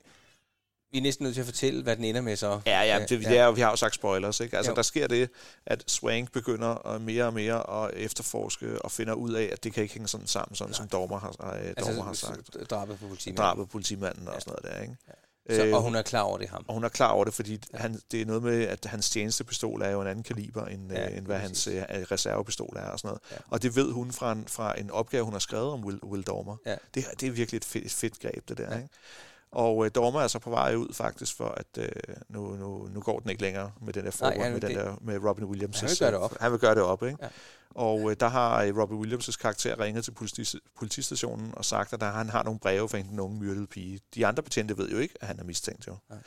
vi er næsten nødt til at fortælle, hvad den ender med så. Ja, ja, det, det er, vi har jo sagt spoilers, ikke? Altså, Jo. der sker det, at Swank begynder at mere og mere at efterforske og finder ud af, at det kan ikke hænge sådan sammen, sådan Nej. som Dormer har, øh, Dormer har sagt. drabet på politimanden. Drabet på politimanden og Ja. sådan noget der, ikke? Så, Øh, og hun er klar over det ham. Og hun er klar over det, fordi Ja. ja. han, det er noget med, at hans tjenestepistol er jo en anden kaliber, end, Ja, ja, end hvad hans øh, reservepistol er og sådan noget. Ja. Ja. Og det ved hun fra en, fra en opgave, hun har skrevet om Will, Will Dormer. Ja. Det, er- det er virkelig et fedt, et fedt greb, det der. Ja. Ja. Ikke? Og øh, Dormer er så på vej ud faktisk, for at øh, nu, nu, nu går den ikke længere med den der forward, han- med, den det- der, med Robin Williams. Han vil gøre det op. Han vil gøre det op, ikke? Ja. Og øh, der har øh, Robin Williams' karakter ringet til politi- politistationen og sagt, at der, han har nogle breve fra en unge myrdede pige. De andre betjente ved jo ikke, at han er mistænkt jo. Nej.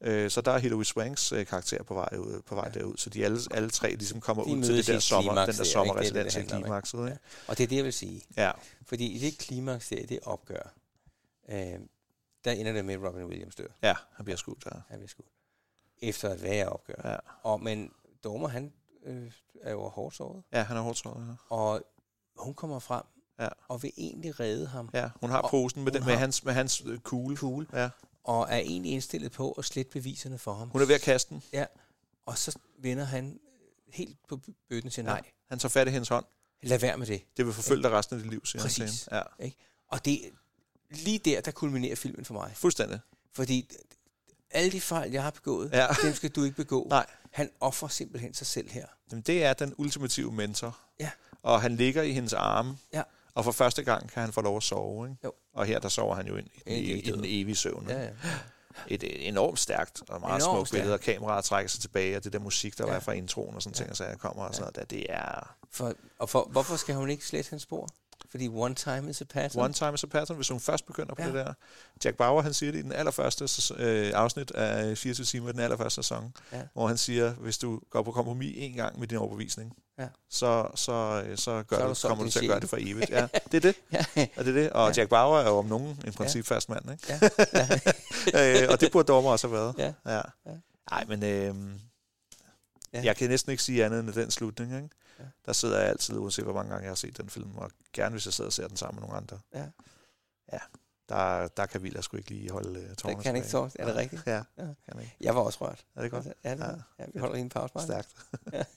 Øh, så der er Hilary Swanks øh, karakter på vej, ud, på vej Ja. ja. derud, så de alle, alle tre ligesom kommer De ud til det der sommer, den der sommerresidens er i klimakset. Ikke? Og det er det, jeg vil sige. Ja. Fordi i det klimaks der, det opgør, øh, der ender det med, at Robin Williams dør. ja, han bliver skudt der. Han bliver skudt. Efter et værre opgør. Ja. Og, men Dormer, han øh, er jo hårdt såret. ja, han er hårdt såret. Ja. Og hun kommer frem Ja. og vil egentlig redde ham. ja, hun har Og posen med, den, med har- hans, med hans øh, kugle. Cool. Ja. Og er egentlig indstillet på at slette beviserne for ham. Hun er ved at kaste den. Og så vender han helt på bøtten til nej. Han tager fat i hendes hånd. Lad være med det. Det vil forfølge dig resten af dit liv, siger han til Præcis. hende. Ja, Og det lige der, der kulminerer filmen for mig. fuldstændig. Fordi alle de fejl, jeg har begået, Ja. dem skal du ikke begå. Nej. Han offrer simpelthen sig selv her. Jamen, det er den ultimative mentor. Ja. Og han ligger i hendes arme. Ja. Og for første gang kan han få lov at sove. Ikke? Jo. Og her der sover han jo ind i den, i den evige søvn. Ja, Ja. ja. Et, enormt stærkt og meget Enormt smukt billede, og kameraet trækker sig tilbage, og det der musik, der Ja. ja. var fra introen og sådan Ja. ting, og så jeg kommer og sådan noget, der, det er For, og for, hvorfor skal hun ikke slette hans spor? Fordi one time is a pattern. one time is a pattern, hvis hun først begynder på Ja. det der. Jack Bauer, han siger det i den allerførste øh, afsnit af 24 timer den allerførste sæson, Ja. hvor han siger, hvis du går på kompromis en gang med din overbevisning, Ja. så, så, øh, så, gør Så du, solgt kommer du til at gøre det for evigt. Ja, det er det. ja, Og, det, er det. og Ja. Jack Bauer er jo om nogen en principfast mand, ikke? ja, ja. øh, og det burde dommer også have været. ja. Ja. Ja. Nej, men øh, ja. jeg kan næsten ikke sige andet end den slutning. Ikke? Ja. Der sidder jeg altid, uanset hvor mange gange jeg har set den film, og gerne hvis jeg sidder og ser den sammen med nogle andre. Ja. Ja. der, der kan Villa sgu ikke lige holde uh, tårnet Det kan ikke så. Er det rigtigt? Ja, Ja. kan ikke. Jeg var også rørt. Er det godt? Ja, det, Ja. ja. vi holder lige en pause. bare. Stærkt. Ja.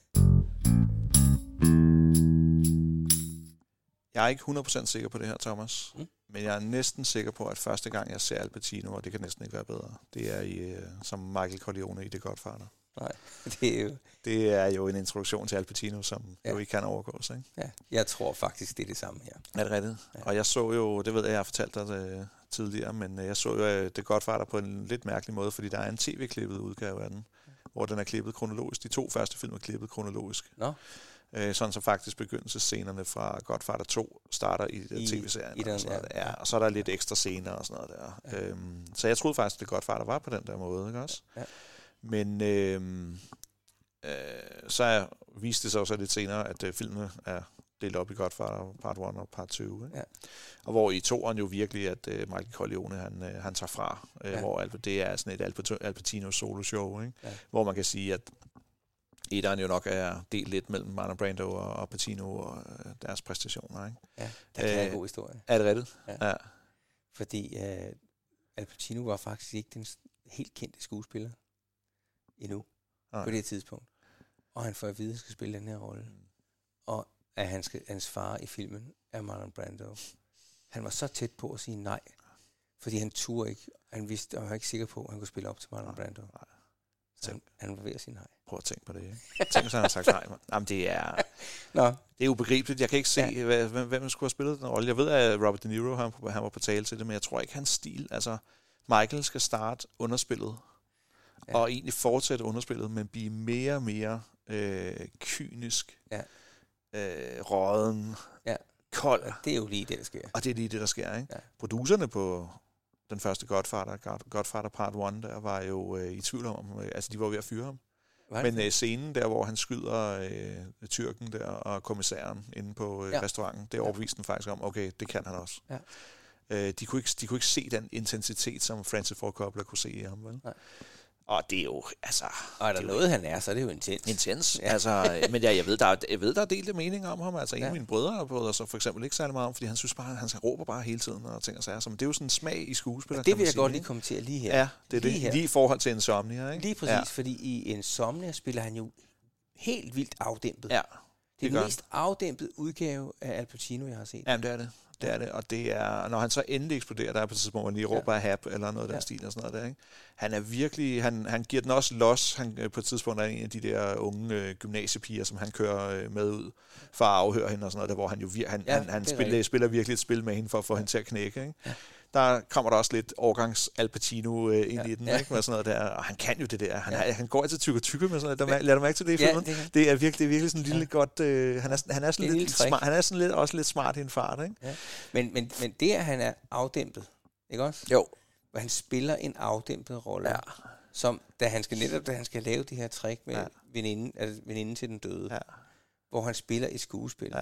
Jeg er ikke 100% sikker på det her, Thomas. Mm. Men jeg er næsten sikker på, at første gang, jeg ser Al Pacino, og det kan næsten ikke være bedre, det er i, øh, som Michael Corleone i The Godfather. Nej, det er jo... Det er jo en introduktion til Al Pacino, som Ja. ja. jo ikke kan overgås. Ikke? Ja, jeg tror faktisk, det er det samme her. Er det rigtigt? Ja. Ja. Og jeg så jo, det ved jeg, jeg har fortalt dig det tidligere, men øh, jeg så jo øh, The Godfather på en lidt mærkelig måde, fordi der er en tv-klippet udgave af den, hvor den er klippet kronologisk. De to første film er klippet kronologisk. Nå, Øh, sådan så faktisk begyndelsescenerne fra Godfather 2 starter i, I- tv-serien. i den, og, sådan ja. der. ja, og så er der lidt ekstra scener og sådan noget der. Ja. Øhm, så jeg troede faktisk, at Godfather var på den der måde, ikke også? Ja. Men øhm, øh, så er, viste det sig også lidt senere, at øh, filmene er delt op i Godfather part 1 og part 2. Ikke? Ja. Og hvor i toeren jo virkelig, at øh, Michael Corleone, han, øh, han tager fra. Øh, Ja. Hvor det er sådan et Al Pac- Al Pacino solo-show, ikke? Ja. hvor man kan sige, at etteren jo nok er delt lidt mellem Marlon Brando og, og Pacino og øh, deres præstationer. Ikke? ja, der kan øh, en Øh, god historie. Er det rigtigt? Ja. ja. Fordi øh, Al Pacino var faktisk ikke den helt kendte skuespiller endnu Nej. på det tidspunkt. Og han får at vide, at han skal spille den her rolle. Mm. Og at han skal, hans far i filmen er Marlon Brando. Han var så tæt på at sige nej, fordi han turde ikke. Han vidste, og var ikke sikker på, at han kunne spille op til Marlon Brando. nej. Så han, han var ved at sige nej. Prøv at tænke på det. Ikke? Tænk, hvis han har sagt nej. Man. Jamen, det er, Nå, det er ubegribeligt. Jeg kan ikke se, Ja. ja. hvad, hvem, hvem skulle have spillet den rolle. Jeg ved, at Robert De Niro han, han var på tale til det, men jeg tror ikke, hans stil... Altså, Michael skal starte underspillet, Ja. ja. og egentlig fortsætte underspillet, men blive mere og mere øh, kynisk, Ja. øh, råden, Ja. kold. og det er jo lige det, der sker. Og det er lige det, der sker. Ikke? Ja. Producerne på den første Godfather, God- Godfather Part 1, der var jo øh, i tvivl om, øh, altså de var ved at fyre ham. Men øh, scenen der, hvor han skyder øh, tyrken der og kommissæren inde på øh, Ja. ja. restauranten, det overbeviste den faktisk om, okay, det kan han også. Ja. Øh, de, kunne ikke, de kunne ikke se den intensitet, som Francis Ford Coppola kunne se i ham, vel? Nej. Og det er jo, altså... og er der det er jo noget, han er, så er det jo intens. Intens. Ja. Ja. Altså, men ja, jeg ved, der er, jeg ved, der er delte meninger om ham. Altså, en Ja. af mine brødre bryder sig for eksempel ikke særlig meget om, fordi han synes bare, han råber bare hele tiden og ting og sager. Så men det er jo sådan en smag i skuespiller, Og det vil jeg sige, godt lige kommentere lige her. Ja, det er Lige det. her. Lige i forhold til Insomnia, ikke? Lige præcis, fordi i Insomnia spiller han jo helt vildt afdæmpet. Ja. ja. det er det den mest afdæmpede udgave af Al Pacino, jeg har set. Jamen, det er det. Det er det, og det er, når han så endelig eksploderer, der er på et tidspunkt, hvor han lige råber ja. hap, eller noget af den Ja. stil og sådan noget der, ikke? Han er virkelig, han, han giver den også los. Han, øh, på et tidspunkt er en af de der unge øh, gymnasiepiger, som han kører øh, med ud for at afhøre hende og sådan noget, der, hvor han jo vir- han, Ja, han, han er spiller, spiller virkelig et spil med hende for at få ja. hende til at knække, ikke? Ja. Der kommer der også lidt årgangs Al Pacino øh, ind Ja. ja. i den, Ja. ja. ikke? Med sådan noget der. Og han kan jo det der. Han, Ja. ja. han går altid tykke tykke med sådan noget. Der, lader du mærke til det i Ja, filmen? det kan- det er virkelig, det er virkelig sådan en lille Ja. ja. godt... Øh, han, er, han er Det sådan lidt trick. smart, han er sådan lidt, også lidt smart i en fart, ikke? Men, men, men det, at han er afdæmpet, ikke også? Jo. Hvor han spiller en afdæmpet rolle, Ja. som da han skal netop da han skal lave det her trick med ja. Ja. veninden, altså veninden til den døde, Ja. hvor han spiller et skuespil, Ja.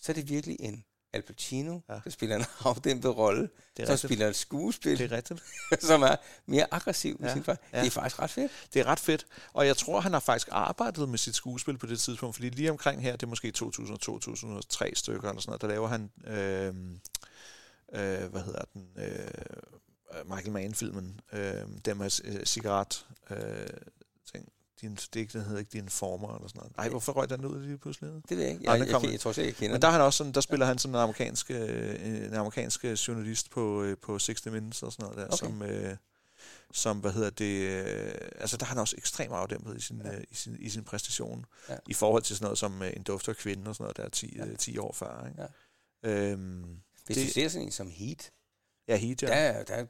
så er det virkelig en Al Pacino, ja. Der spiller en afdæmpet rolle, som rigtigt. spiller et skuespil, Det er rigtigt. som er mere aggressiv ja. Sin far. Ja. Det er faktisk ret fedt. Det er ret fedt. Og jeg tror, han har faktisk arbejdet med sit skuespil på det tidspunkt, fordi lige omkring her, det er måske 2000-2003 stykker eller sådan noget, der laver han, øh, øh, hvad hedder den, øh, Michael Mann-filmen, øh, den med cigaret, øh, ting. Din, det, er hedder ikke Din Former eller sådan noget. Nej, hvorfor røg den ud lige pludselig? Det ved jeg ikke. Nej, Jeg, den jeg, jeg, jeg tror slet ikke, jeg kender Men der, er han også sådan, der spiller han sådan en amerikansk, øh, en amerikansk journalist på, øh, på 60 Minutes og sådan noget der, Okay. som, øh, som, hvad hedder det, øh, altså der er han også ekstremt afdæmpet i sin, Ja. øh, i sin, i sin præstation, Ja. i forhold til sådan noget som øh, en duft af kvinde og sådan noget der 10, Ja. ja. 10 år før. Ikke? Ja. Øhm, Hvis det- du ser sådan en som Heat, ja, Heat, ja. der, er- der,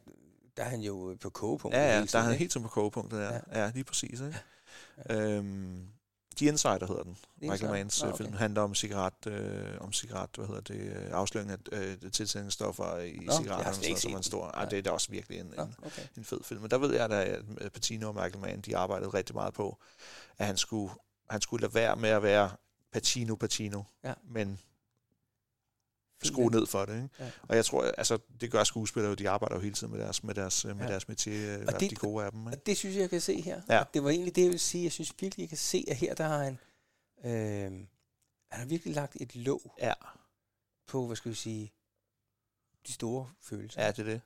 der er han jo på kogepunkt. Ja, ja, der er han helt som på kogepunktet. Ja. ja. ja lige præcis. Ikke? Øhm, The Insider hedder den. Michael Insider? Manns Nå, okay. film handler om cigaret, øh, om cigaret, hvad hedder det, øh, afsløring af øh, tilsætningsstoffer i slet ikke sådan, som set en stor. Ej, det er da også virkelig en, Nå, en, okay. en fed film. Men der ved jeg da, at øh, Pacino og Michael Mann, de arbejdede rigtig meget på, at han skulle, han skulle lade være med at være Pacino Pacino, Ja. men skrue ned for det. Ikke? Ja. Og jeg tror, altså, det gør skuespillere jo, de arbejder jo hele tiden med deres, med deres, med Ja. deres métier, i hvert det- de gode af dem. Ikke? Og det synes jeg, jeg kan se her. Ja. Og Det var egentlig det, jeg ville sige. Jeg synes virkelig, jeg kan se, at her der har han, øh, han har virkelig lagt et låg Ja, på, hvad skal vi sige, de store følelser. ja, det er det.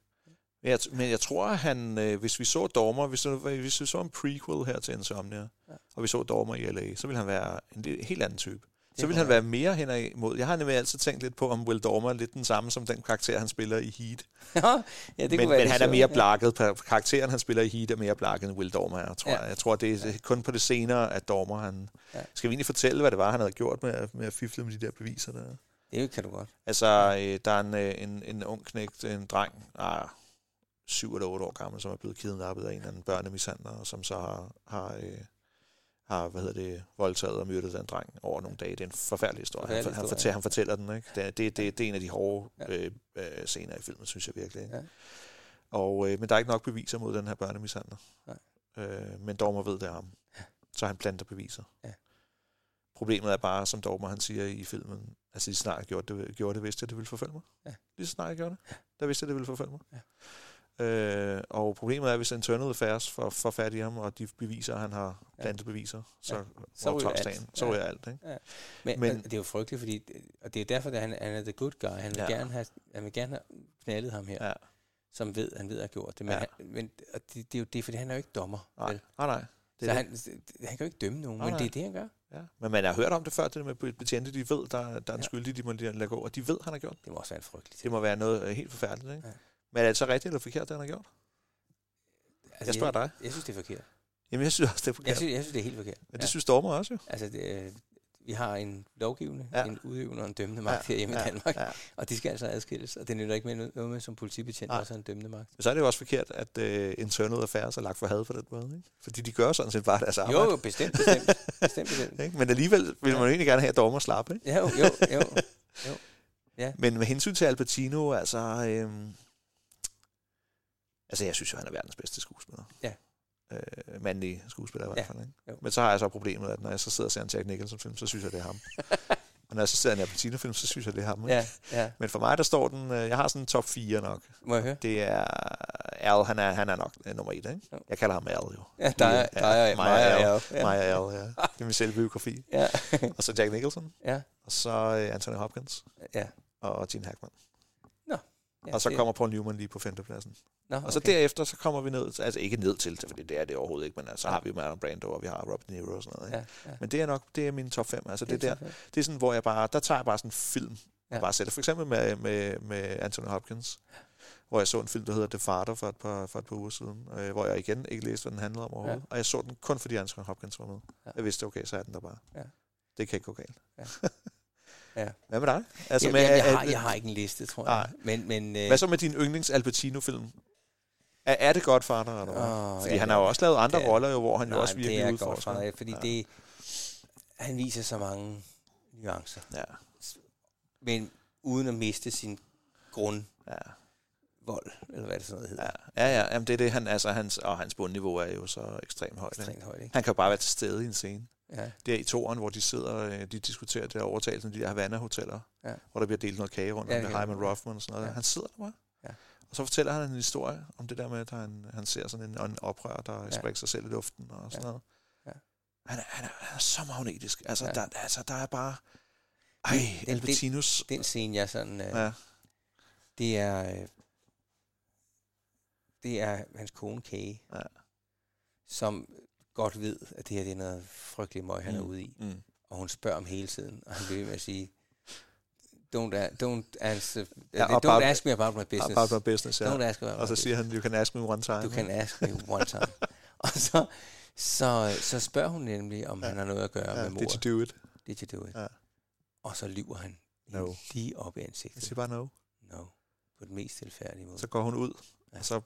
Men jeg, men jeg tror, at han, øh, hvis vi så Dormer, hvis, hvis vi så en prequel her til Insomnia, ja. og vi så Dormer i LA, så ville han være en helt anden type. Så vil han være mere hen imod. Jeg har nemlig altid tænkt lidt på, om Will Dormer er lidt den samme som den karakter, han spiller i Heat. ja, det men, være men han er mere blakket. Ja. Karakteren, han spiller i Heat, er mere blakket end Will Dormer er, tror ja. jeg. Jeg tror, det er ja. kun på det senere, at Dormer han... Ja. Skal vi egentlig fortælle, hvad det var, han havde gjort med, med at fifle med de der beviser der? Det kan du godt. Altså, øh, der er en, øh, en, en ung knægt, en dreng, ah, syv eller otte år gammel, som er blevet kidnappet af en eller anden børnemishandler, som så har, har øh, har hvad hedder det, voldtaget og myrdet den dreng over nogle dage. Det er en forfærdelig historie. Forfærdelig han, han, fortæller, ja. han fortæller den. Ikke? Det, det, det, det er en af de hårde ja. øh, øh, scener i filmen, synes jeg virkelig. Ikke? Ja. Og, øh, men der er ikke nok beviser mod den her børnemishandler. Nej. Øh, men Dormer ved det er ham. Ja. Så han planter beviser. Ja. Problemet er bare, som Dormer han siger i filmen, altså lige snart jeg gjorde det, gjorde det vidste jeg, det ville forfølge mig. Ja. Lige snart jeg gjorde det, ja. der vidste jeg, det ville forfølge mig. Ja. Øh, og problemet er, hvis Internal Affairs får, får fat i ham, og de beviser, at han har plantet beviser, så, ja. så ryger alt. Så ja. alt ikke? Ja. Men, Men, det er jo frygteligt, fordi, og det er derfor, at han, han er the good guy. Han vil, ja. gerne have, han vil gerne have knaldet ham her, ja. som ved, han ved, at har gjort det. Men, ja. han, men og det, det, er jo det, fordi han er jo ikke dommer. Nej, vel? nej. nej. Det så han, han kan jo ikke dømme nogen, nej, men det er det, han gør. Ja. Men man har hørt om det før, det med betjente, de ved, der, der er en ja. skyldig, de må lade gå, og de ved, han har gjort det. må også være en frygtelig Det må være noget øh, helt forfærdeligt, ikke? Ja. Men er det så rigtigt eller forkert, det han har gjort? Altså, jeg spørger jeg, dig. Jeg synes, det er forkert. Jamen, jeg synes også, det er forkert. Jeg synes, jeg synes det er helt forkert. Men det ja. synes Stormer også jo. Altså, det, øh, vi har en lovgivende, ja. en udøvende og en dømmende magt ja. herhjemme ja. i Danmark, ja. og de skal altså adskilles, og det nytter ikke med noget med som politibetjent, også en dømmende magt. Men så er det jo også forkert, at uh, internal affairs er lagt for had for den måde, ikke? Fordi de gør sådan set bare deres arbejde. Jo, jo bestemt, bestemt. bestemt, bestemt. Men alligevel vil man jo egentlig gerne have, at dommer slappe, ikke? Jo, jo, jo. jo. Ja. Men med hensyn til Al Pacino, altså... Øhm, Altså, jeg synes jo, han er verdens bedste skuespiller. Ja. Øh, mandlig skuespiller i hvert fald. Ikke? Jo. Men så har jeg så problemet, at når jeg så sidder og ser en Jack Nicholson-film, så synes jeg, det er ham. og når jeg så ser en Apatino-film, så synes jeg, det er ham. Ikke? Ja, ja. Men for mig, der står den... Øh, jeg har sådan en top 4 nok. Må jeg høre? Det er... Al, han er, han er nok uh, nummer 1, ikke? Jo. Jeg kalder ham Al, jo. Ja, der er, der er, mig og Al. Ja. Mig og Al, ja. Det er min selvbiografi. ja. og så Jack Nicholson. Ja. Og så uh, Anthony Hopkins. Ja. Og Gene Hackman. Ja, og så kommer Paul Newman lige på femtepladsen. Nå, og så okay. derefter, så kommer vi ned, altså ikke ned til det, fordi det er det overhovedet ikke, men altså, så har vi Marlon Brando, og vi har Robert De Niro og sådan noget. Ikke? Ja, ja. Men det er nok, det er min top 5. Altså det, det, der, det er sådan, hvor jeg bare, der tager jeg bare sådan en film, ja. og bare sætter. For eksempel med, med, med Anthony Hopkins, hvor jeg så en film, der hedder The Father for et par, for et par uger siden, øh, hvor jeg igen ikke læste, hvad den handlede om overhovedet. Ja. Og jeg så den kun fordi Anthony Hopkins var med. Ja. Jeg vidste, okay, så er den der bare. Ja. Det kan ikke gå galt. Ja. Ja. Hvad med dig? Altså ja, med, jeg, jeg, har, jeg har ikke en liste, tror jeg. Nej. Men, men, øh, Hvad så med din yndlings Al Pacino-film? Er, er det Godfather, eller hvad? Oh, fordi ja, han har jo også lavet andre ja, roller, jo, hvor han nej, jo også virkelig udfordrer. det er Godfather, fordi ja. det, han viser så mange nuancer. Ja. Men uden at miste sin grund. Ja vold, eller hvad det sådan noget hedder. Ja, ja, ja jamen det er det, han, altså, hans, og hans bundniveau er jo så ekstremt højt. Ekstremt højt ikke? Han kan jo bare være til stede i en scene. Ja. Det er i toren, hvor de sidder, øh, de diskuterer det overtagelsen af de der Havana-hoteller, ja. hvor der bliver delt noget kage rundt ja, med Hyman Rothman og sådan noget. Ja. Han sidder der bare. Og så fortæller han en historie om det der med, at han, han ser sådan en, en oprør, der ja. springer sig selv i luften og sådan ja. noget. Ja. Han, er, han, er, han er så magnetisk. Altså, ja. der, altså, der er bare... Ej, den, Albertinus. Den, den scene, jeg sådan... Øh, ja. Det er... Øh, det er hans kone Kage, ja. som godt ved, at det her det er noget frygteligt møg, han mm. er ude i. Mm. Og hun spørger om hele tiden, og han vil med at sige, don't, don't, answer, ja, don't about, ask me about my business. About my business, ja. Don't ask me about Og så siger han, you can ask me one time. You can ask me one time. og så, så, så spørger hun nemlig, om ja. han har noget at gøre ja, med mor. Did you do it? Did you do it? Ja. Og så lyver han no. lige op i ansigtet. Jeg siger bare no. No. På den mest tilfærdige måde. Så går hun ud. Og så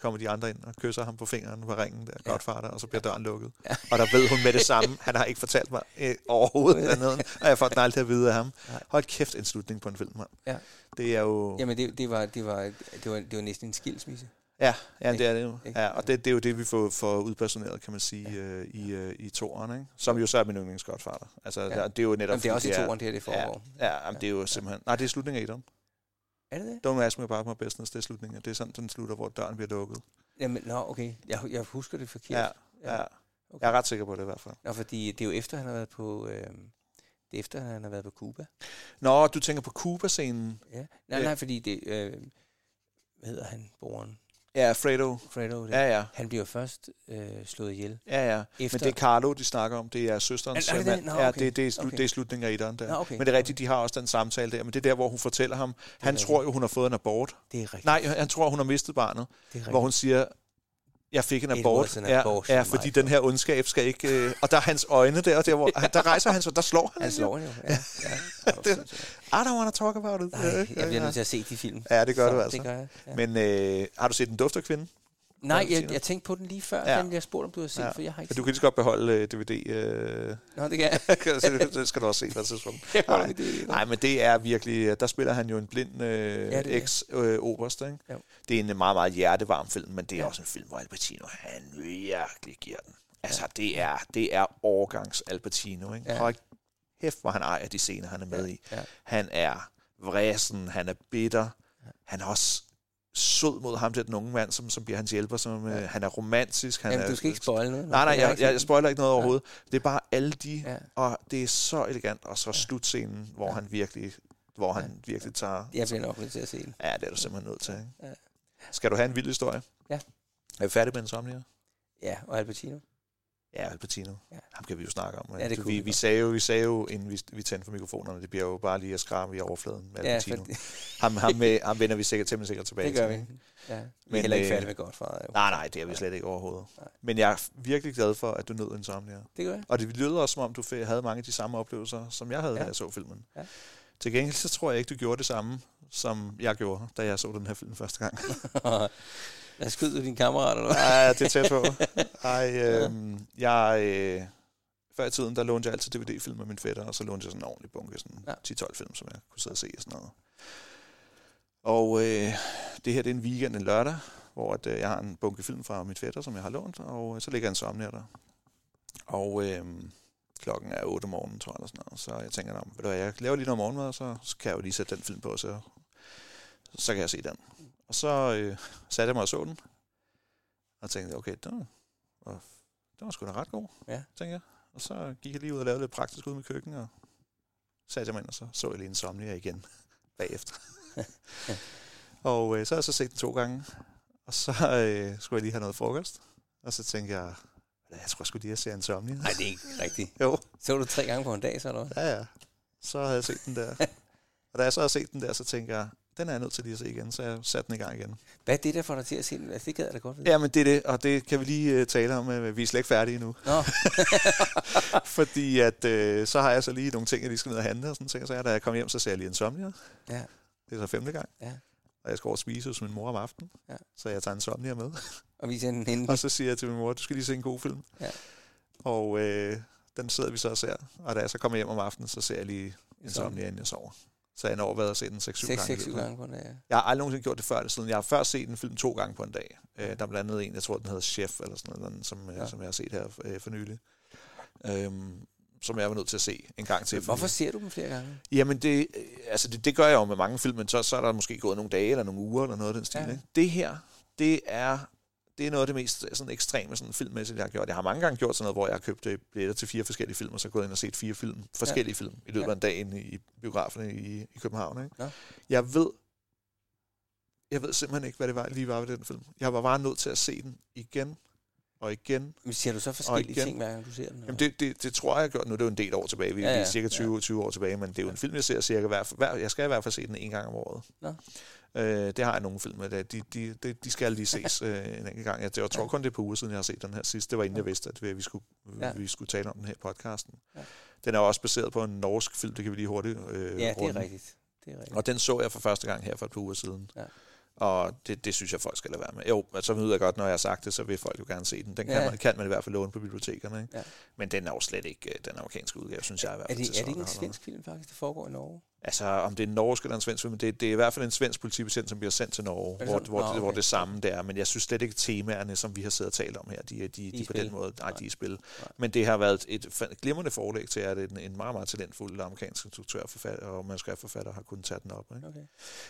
kommer de andre ind og kysser ham på fingeren på ringen der, ja. Godfather, og så bliver døren lukket. Ja. Og der ved hun med det samme, han har ikke fortalt mig øh, overhovedet dernede, og jeg fået den aldrig at vide af ham. Hold kæft en slutning på en film, mand. Ja. Det er jo... Jamen, det, det, var, det, var, det, var, det var næsten en skilsmisse. Ja, ja det er det jo. Ja, og det, det er jo det, vi får, får udpersoneret, kan man sige, ja. øh, i, øh, i toeren, ikke? Som jo så er min yndlingsgodfather. Altså, ja. det er jo netop... Jamen, det er også i toeren, det her, det foregår. Ja, ja jamen, det er jo simpelthen... Nej, det er slutningen af er det det? Don't ask me about my business, det er slutningen. Det er sådan, den slutter, hvor døren bliver lukket. Jamen, nå, okay. Jeg, jeg husker det forkert. Ja, ja. ja. Okay. Jeg er ret sikker på det i hvert fald. Nå, fordi det er jo efter, han har været på... Øh, det er efter, han har været på Cuba. Nå, du tænker på Cuba-scenen? Ja. Nej, nej, fordi det... Øh, hvad hedder han, broren? Ja, Fredo. Fredo. Det. Ja, ja. Han bliver først øh, slået ihjel. Ja, ja. Efter... Men det er Carlo, de snakker om. Det er søsterens er, er det mand. Nå, okay. Ja, det, det, er, okay. det er slutningen af etteren der. Nå, okay. Men det er rigtigt, de har også den samtale der. Men det er der, hvor hun fortæller ham, han rigtigt. tror jo, hun har fået en abort. Det er rigtigt. Nej, han tror, hun har mistet barnet. Det er Hvor hun siger, jeg fik en abort. Ja, ja, fordi den her ondskab skal ikke... Øh, og der er hans øjne der, der, hvor, der rejser han så, der slår han. Han slår jo, ja. ja. det, I don't want to talk about it. Nej, jeg bliver nødt til at se de film. Ja, det gør så, du altså. Det gør jeg, ja. Men øh, har du set Den dufter kvinde? Nej, jeg, jeg tænkte på den lige før, Ja. ja. den jeg spurgte, om du har set, Ja. for jeg har ikke For du kan lige så godt beholde øh, DVD. Øh, Nå, det kan jeg. det skal du også se på et tidspunkt. Nej. men det er virkelig... Der spiller han jo en blind øh, Ja, det er. eks-oberst, ikke? Jo. Det er en meget, meget hjertevarm film, men det er Ja. også en film, hvor Al Pacino, han virkelig giver den. Altså, det er, det er årgangs Al Pacino, ikke? Ja. Hold kæft, hvor han ejer de scener, han er med i. Ja. Han er vræsen, han er bitter, han er også sød mod ham, der den unge mand, som, som bliver hans hjælper. Som, ja. Han er romantisk. Han Jamen, er, du skal ikke spoil noget. Nej, nej, Jeg jeg, ikke jeg, spoiler ikke noget overhovedet. Det er bare alle de, Ja. og det er så elegant, og så slutscenen, hvor han virkelig, hvor han virkelig tager... Jeg bliver nok nødt til at se den. Ja, det er du simpelthen nødt til. Ikke? Ja. Skal du have en vild historie? Ja. Er vi færdige med Insomnia? Ja, og Al Pacino. Ja, Al Pacino. Ja. Ham kan vi jo snakke om. Ja, det vi, vi vi, godt. sagde jo, vi sagde jo, inden vi, vi tændte for mikrofonerne, det bliver jo bare lige at skrabe i overfladen med Al Ja, Pacino. Ham, ham, med, ham vender vi sikkert temmelig sikkert tilbage det gør til. vi. Ja. Vi er Men, heller ikke øh, færdige med Godfather. Jo. Nej, nej, det er vi slet ikke overhovedet. Nej. Men jeg er virkelig glad for, at du nød Insomnia. Det gør jeg. Og det lød også, som om du havde mange af de samme oplevelser, som jeg havde. Ja. da jeg så filmen. Ja. Til gengæld så tror jeg ikke, du gjorde det samme, som jeg gjorde, da jeg så den her film første gang. Lad os skyde din kammerat, eller hvad? Nej, det er tæt på. Ej, øh, jeg, øh, før i tiden, der lånte jeg altid DVD-film med min fætter, og så lånte jeg sådan en ordentlig bunke, sådan Ja. 10-12 film, som jeg kunne sidde og se og sådan noget. Og øh, det her det er en weekend, en lørdag, hvor at, øh, jeg har en bunke film fra min fætter, som jeg har lånt, og øh, så ligger en somnia der. Og øh, klokken er 8 om morgenen, tror jeg, eller sådan noget. Så jeg tænker, "Nå, ved du hvad, jeg laver lige noget morgenmad, og så, så kan jeg jo lige sætte den film på, så, så kan jeg se den. Og så øh, satte jeg mig og så den, og tænkte, okay, det var, det var sgu da ret god, Ja. tænkte jeg. Og så gik jeg lige ud og lavede lidt praktisk ud med køkken, og satte jeg mig ind, og så så jeg lige en somnia igen bagefter. og øh, så har jeg så set den to gange, og så øh, skulle jeg lige have noget frokost, og så tænkte jeg, "Ja, jeg tror sgu lige, jeg ser en somnia. Nej, det er ikke rigtigt. Jo, Så du tre gange på en dag, så eller hvad? ja ja. Så havde jeg set den der. og da jeg så havde set den der, så tænkte jeg, den er jeg nødt til lige at se igen, så jeg satte den i gang igen. Hvad er det, der får dig til at se den? Altså, det gad jeg da godt vide. Ja, men det er det, og det kan vi lige uh, tale om. Uh, vi er slet ikke færdige endnu. Nå, Fordi at, uh, så har jeg så lige nogle ting, jeg lige skal ned og handle, og sådan ting. Så jeg, da jeg kom hjem, så ser jeg lige Insomnia. ja. Det er så femte gang. Ja. Og jeg skal over og spise hos min mor om aftenen. Ja. Så jeg tager Insomnia med. Og vi sender den hende. og så siger jeg til min mor, du skal lige se en god film. Ja. Og øh, den sidder vi så og ser. Og da jeg så kommer hjem om aftenen, så ser jeg lige Insomnia, inden jeg sover. Så jeg når været at se den 6-7 gange. 6-7 i løbet af- gange på en dag. ja. Jeg har aldrig nogensinde gjort det før det siden. Jeg har først set en film to gange på en dag. Øh, der er blandt andet en, jeg tror, den hedder Chef, eller sådan noget, som, ja. Ja. som jeg har set her øh, for nylig. Øhm, som jeg var nødt til at se en gang til. Hvorfor ser du dem flere gange? Jamen, det, øh, altså det, det gør jeg jo med mange film, men så, så er der måske gået nogle dage eller nogle uger eller noget af den stil. Ja. Ikke? Det her, det er, det er noget af det mest sådan ekstreme sådan filmmæssigt, jeg har gjort. Jeg har mange gange gjort sådan noget, hvor jeg har købt øh, billetter til fire forskellige film, og så gået ind og set fire film, forskellige ja. film i løbet Ja. af en dag inde i biograferne i, i København. Ikke? Ja. Jeg ved jeg ved simpelthen ikke, hvad det var lige var ved den film. Jeg var bare nødt til at se den igen og igen. Men ser du så forskellige ting, hver gang du ser den? Jamen det, det, det tror jeg, jeg gjort nu. Det er jo en del år tilbage. Vi, ja, Ja, ja, ja, er cirka 20, ja. 20 år tilbage, men det er jo en film, jeg ser cirka hver, hver Jeg skal i hvert fald se den en gang om året. Nå. Øh, det har jeg nogle film med. det. De, de, de, de skal lige ses øh, en enkelt gang. Jeg, jeg tror kun, det er på uger siden, jeg har set den her sidst. Det var inden jeg vidste, at vi, vi, skulle, Ja. vi skulle tale om den her podcasten. Ja. Den er også baseret på en norsk film, det kan vi lige hurtigt øh, Ja, det runde. er rigtigt. Det er rigtigt. Og den så jeg for første gang her for et par uger siden. Ja. Og det, det synes jeg, folk skal lade være med. Jo, så ved jeg godt, når jeg har sagt det, så vil folk jo gerne se den. Den kan, Ja. man, kan man i hvert fald låne på bibliotekerne. Ikke? Ja. Men den er jo slet ikke øh, den amerikanske udgave, synes jeg i hvert Er fald. det, til er det ikke en svensk film, faktisk, der foregår i Norge? Altså, om det er en norsk eller en svensk film, det, det er i hvert fald en svensk politibetjent, som bliver sendt til Norge, hvor, hvor, Nå, det, hvor okay. det samme det er. Men jeg synes slet ikke, temaerne, som vi har siddet og talt om her, de, de, de, i de på den måde, nej, de er i spil. Nej. Men det har været et glimrende forlæg til, at en, en meget, meget talentfuld amerikansk instruktør forfatter, og manuskriptforfatter har kunnet tage den op. Ikke? Okay.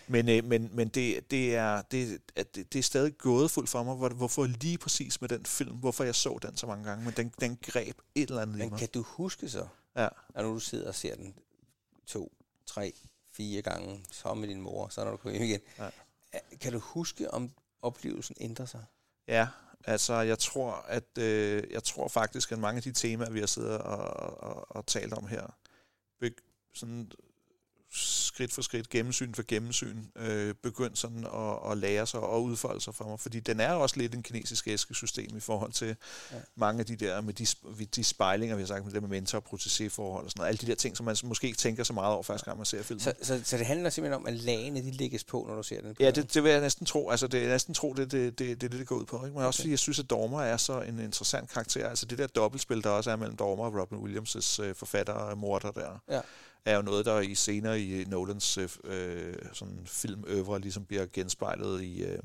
Men, øh, men, men det, det, er, det, at det, det er stadig gådefuldt for mig, hvor, hvorfor lige præcis med den film, hvorfor jeg så den så mange gange, men den, den greb et eller andet i Men mig. kan du huske så, Ja. når du sidder og ser den to, tre, fire gange, så med din mor, så når du kommer hjem igen, Ja. Kan du huske, om oplevelsen ændrer sig? Ja, altså jeg tror, at øh, jeg tror faktisk, at mange af de temaer, vi har siddet og, og, og talt om her, sådan skridt for skridt, gennemsyn for gennemsyn, øh, begyndt sådan at, at lære sig og udfolde sig for mig. Fordi den er også lidt en kinesisk æskesystem i forhold til ja. mange af de der, med de, de spejlinger, vi har sagt, med det med mentor og forhold og sådan noget. Alle de der ting, som man måske ikke tænker så meget over, første gang man ser filmen. Så, så, så det handler simpelthen om, at lagene de lægges på, når du ser den? Ja, det, det vil jeg næsten tro. Altså, det er næsten tro, det det, det, det, det, går ud på. Ikke? Men okay. også fordi jeg synes, at Dormer er så en interessant karakter. Altså det der dobbeltspil, der også er mellem Dormer og Robin Williams' øh, forfatter og morder der. Ja er jo noget, der i senere i Nolans øh, sådan filmøvre ligesom bliver genspejlet i, øh,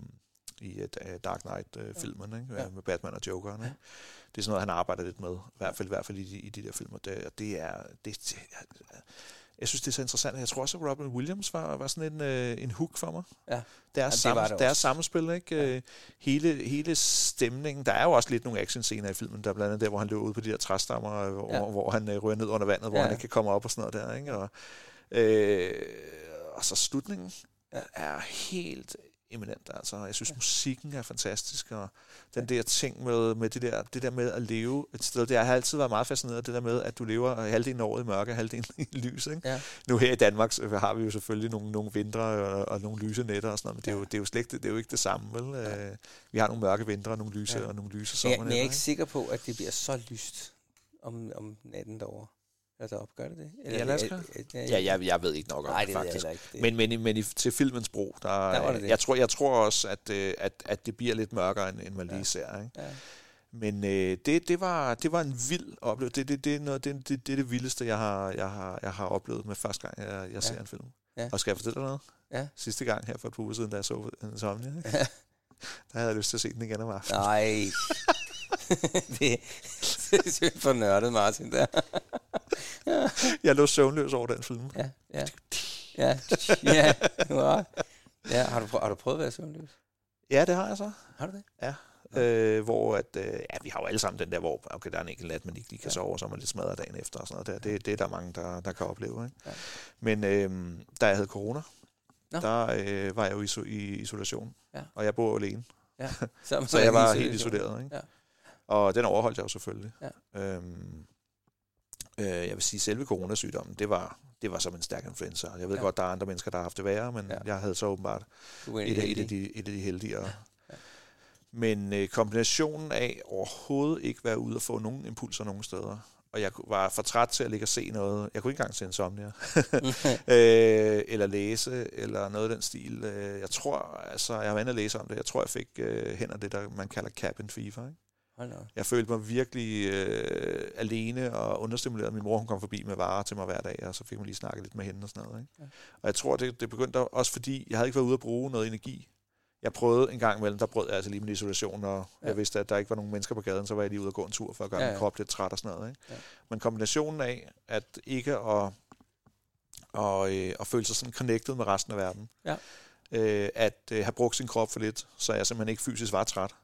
i uh, Dark Knight-filmen øh, ikke? Ja. med Batman og Jokeren. Ikke? Det er sådan noget, han arbejder lidt med, i hvert fald, i, hvert fald i, de, i de der filmer. Det, det er... Det, det, jeg synes, det er så interessant. Jeg tror også, at Robin Williams var, var sådan en, øh, en hook for mig. Ja. Deres, ja, sammen, det deres sammenspil, ikke? Ja. Øh, hele, hele stemningen. Der er jo også lidt nogle actionscener i filmen, der er blandt andet der, hvor han løber ud på de der træstammer, hvor, ja. hvor han øh, ryger ned under vandet, hvor ja. han ikke kan komme op og sådan noget der. Ikke? Og, øh, og så slutningen ja. er helt eminent. Altså, jeg synes, ja. musikken er fantastisk, og den der ting med, med det, der, det der med at leve et sted, det har altid været meget fascineret, det der med, at du lever halvdelen af året i mørke, halvdelen i lys. Ikke? Ja. Nu her i Danmark har vi jo selvfølgelig nogle, nogle vintre og, og nogle lyse nætter og sådan noget, men det er jo, det er jo slet det, er jo ikke det samme. Vel? Ja. Øh, vi har nogle mørke vintre og nogle lyse, ja. og nogle lyse sommer. Men jeg er ikke sikker på, at det bliver så lyst om, om natten derovre. Altså op, gør det det? Eller, ja, lad os ja, ja, jeg, jeg ved ikke nok om Nej, det, faktisk. Ikke, det. Men, men, men i, til filmens brug, der, der var det det. Jeg, tror, jeg tror også, at, øh, at, at det bliver lidt mørkere, end, end man lige ja. ser. Ikke? Ja. Men øh, det, det, var, det var en vild oplevelse. Det, det, det, det, det, det, det er det vildeste, jeg har, jeg har, jeg har oplevet med første gang, jeg, jeg ja. ser en film. Ja. Og skal jeg fortælle dig noget? Ja. Sidste gang her for et par uger siden, da jeg så en Somnia, ikke? Ja. der havde jeg lyst til at se den igen om aftenen. Nej. det, det er for nørdet, Martin, der. jeg lå søvnløs over den film. Ja, ja. Ja, ja, ja. ja har, du prøvet, har du prøvet at være søvnløs? Ja, det har jeg så. Har du det? Ja. Øh, hvor at, øh, ja, vi har jo alle sammen den der, hvor okay, der er en enkelt nat, man ikke lige kan ja. sove, og så er man lidt smadret dagen efter og sådan noget der. Det, det er der mange, der, der kan opleve. Ikke? Ja. Men øh, da jeg havde corona, Nå. der øh, var jeg jo iso- i isolation, ja. og jeg bor alene. Ja. Så, så jeg var helt isoleret. Ikke? Ja. Og den overholdt jeg jo selvfølgelig. Ja. Øhm, øh, jeg vil sige, selve coronasygdommen, det var, det var som en stærk influenza. Jeg ved ja. godt, der er andre mennesker, der har haft det værre, men ja. jeg havde så åbenbart et, et, af de, et af de heldige. Ja. Ja. Men øh, kombinationen af overhovedet ikke være ude og få nogen impulser nogen steder, og jeg var for træt til at ligge og se noget. Jeg kunne ikke engang se en somnia. øh, eller læse, eller noget af den stil. Øh, jeg tror, altså, jeg har været at læse om det. Jeg tror, jeg fik øh, hen af det, der man kalder cabin fever. Ikke? Jeg følte mig virkelig øh, alene og understimuleret. Min mor hun kom forbi med varer til mig hver dag, og så fik man lige snakket lidt med hende og sådan noget. Ikke? Ja. Og jeg tror, det, det begyndte også fordi, jeg havde ikke været ude at bruge noget energi. Jeg prøvede en gang imellem, der brød jeg altså lige min isolation, og ja. jeg vidste, at der ikke var nogen mennesker på gaden, så var jeg lige ude og gå en tur for at gøre ja, ja. min krop lidt træt og sådan noget. Ikke? Ja. Men kombinationen af, at ikke at, og, øh, at føle sig sådan connected med resten af verden, ja. øh, at øh, have brugt sin krop for lidt, så jeg simpelthen ikke fysisk var træt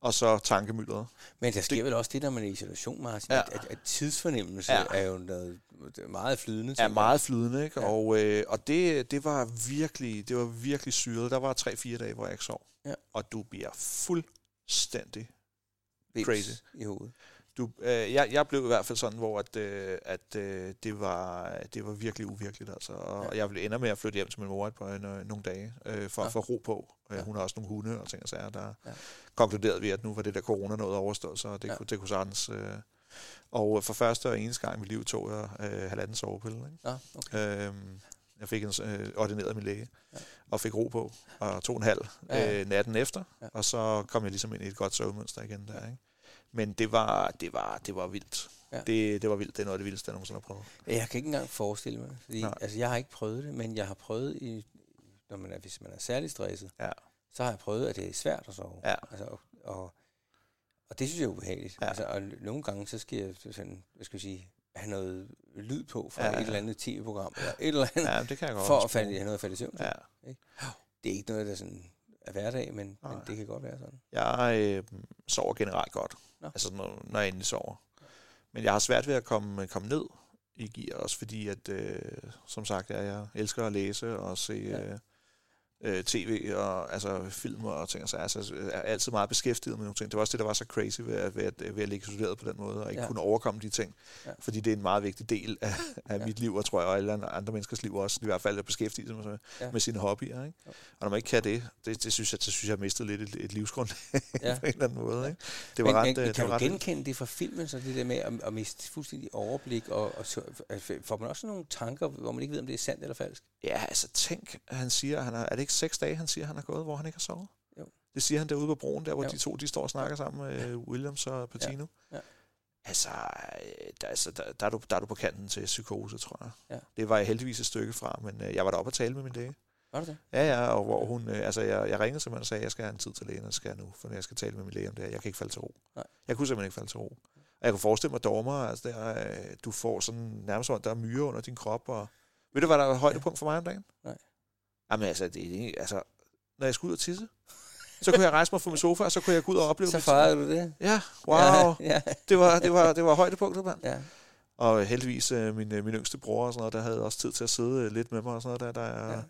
og så tankemyldret. Men der sker det, vel også det, der man er i isolation, Martin, ja. at, at tidsfornemmelse ja. er jo noget meget flydende. Er meget flydende, ikke? Ja. Og, øh, og det, det var virkelig, det var virkelig syret. Der var tre-fire dage, hvor jeg ikke sov. Ja. Og du bliver fuldstændig Vips crazy. i hovedet. Du, øh, jeg, jeg blev i hvert fald sådan, hvor at, øh, at øh, det, var, det var virkelig uvirkeligt. Altså. Og ja. jeg ville ende med at flytte hjem til min mor et par, øh, nogle dage, øh, for ja. at få ro på. Øh, ja. Hun har også nogle hunde og ting og sager. Der ja. konkluderede vi, at nu var det der corona noget overstået, så det, ja. kunne, det kunne sagtens... Øh, og for første og eneste gang i mit liv tog jeg øh, halvanden sovepille. Ikke? Ja, okay. øhm, jeg fik en, øh, ordineret min læge, ja. og fik ro på, og to en halv ja. øh, natten efter, ja. og så kom jeg ligesom ind i et godt søvnmønster igen der. Ikke? Men det var, det var, det var vildt. Ja. Det, det var vildt. Det er noget af det vildeste, jeg nogensinde har prøvet. Jeg kan ikke engang forestille mig. Fordi, altså, jeg har ikke prøvet det, men jeg har prøvet, i, når man er, hvis man er særlig stresset, ja. så har jeg prøvet, at det er svært at sove. Ja. Altså, og, og, og det synes jeg er ubehageligt. Ja. Altså, og nogle gange, så skal jeg sådan, hvad skal jeg sige, have noget lyd på fra ja, ja. et eller andet tv-program, eller et eller andet, ja, det kan jeg godt for at falde, have noget at falde i søvn Ja. Ikke? Det er ikke noget, der sådan er hverdag, men, men det kan godt være sådan. Jeg øh, sover generelt godt. Nå. Altså, når, når jeg endelig sover. Men jeg har svært ved at komme, komme ned i gear, også fordi, at, øh, som sagt, jeg, jeg elsker at læse og se, ja. øh, øh, tv og altså film og ting, så altså, er altid meget beskæftiget med nogle ting. Det var også det, der var så crazy ved at, ved at, ved at ligge isoleret på den måde, og ikke ja. kunne overkomme de ting. Ja. Fordi det er en meget vigtig del af, af ja. mit liv, og tror jeg, og alle andre menneskers liv også, i hvert fald at beskæftige sig med, ja. med sine hobbyer. Ikke? Ja. Og når man ikke kan det, det, det synes jeg, så synes jeg, jeg har mistet lidt et, et livsgrundlag ja. på en eller anden måde. Ikke? Det var men, ret, men, det kan var du ret genkende det fra filmen, så det der med at, at miste fuldstændig overblik, og, og så, får man også nogle tanker, hvor man ikke ved, om det er sandt eller falsk? Ja, altså tænk, han siger, han har, er det ikke seks dage, han siger, han har gået, hvor han ikke har sovet? Jo. Det siger han derude på broen, der hvor jo. de to de står og snakker sammen med ja. Williams og Patino. Ja. Ja. Altså, der, altså der, der, er du, der er du på kanten til psykose, tror jeg. Ja. Det var jeg heldigvis et stykke fra, men øh, jeg var deroppe og tale med min læge. Var det det? Ja, ja, og hvor hun, øh, altså jeg, jeg ringede simpelthen og sagde, at jeg skal have en tid til lægen, og skal jeg nu, for jeg skal tale med min læge om det her. Jeg kan ikke falde til ro. Nej. Jeg kunne simpelthen ikke falde til ro. Og jeg kunne forestille mig dommer, altså der, øh, du får sådan nærmest, der er myre under din krop, og ved du, hvad der er højdepunkt for mig om dagen? Nej. Jamen altså, det er altså, når jeg skulle ud og tisse, så kunne jeg rejse mig fra min sofa, og så kunne jeg gå ud og opleve Så fejrede du det? Ja, wow. Ja, ja. Det, var, det, var, det var højdepunktet, mand. Ja. Og heldigvis øh, min, øh, min yngste bror og sådan noget, der havde også tid til at sidde lidt med mig og sådan noget, der, der ja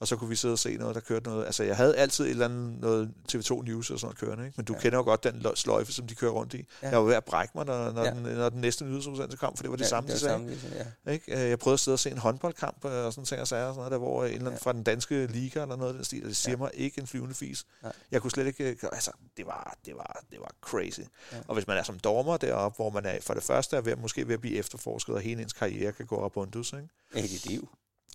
og så kunne vi sidde og se noget, der kørte noget. Altså, jeg havde altid et eller andet noget TV2 News og sådan noget kørende, ikke? men du ja. kender jo godt den sløjfe, som de kører rundt i. Ja. Jeg var ved at brække mig, når, når, ja. den, når den næste nyhedsudsendelse kom, for det var det ja, samme, det de sagde. Ja. Ikke? Øh, jeg prøvede at sidde og se en håndboldkamp øh, og sådan ting og sager, og sådan noget der, hvor en eller anden ja. fra den danske liga eller noget af den stil, og det siger ja. mig ikke en flyvende fis. Ja. Jeg kunne slet ikke, øh, altså, det var, det var, det var crazy. Ja. Og hvis man er som dommer deroppe, hvor man er for det første er ved, måske ved at blive efterforsket, og hele ens karriere kan gå op undus, ikke? Dit liv.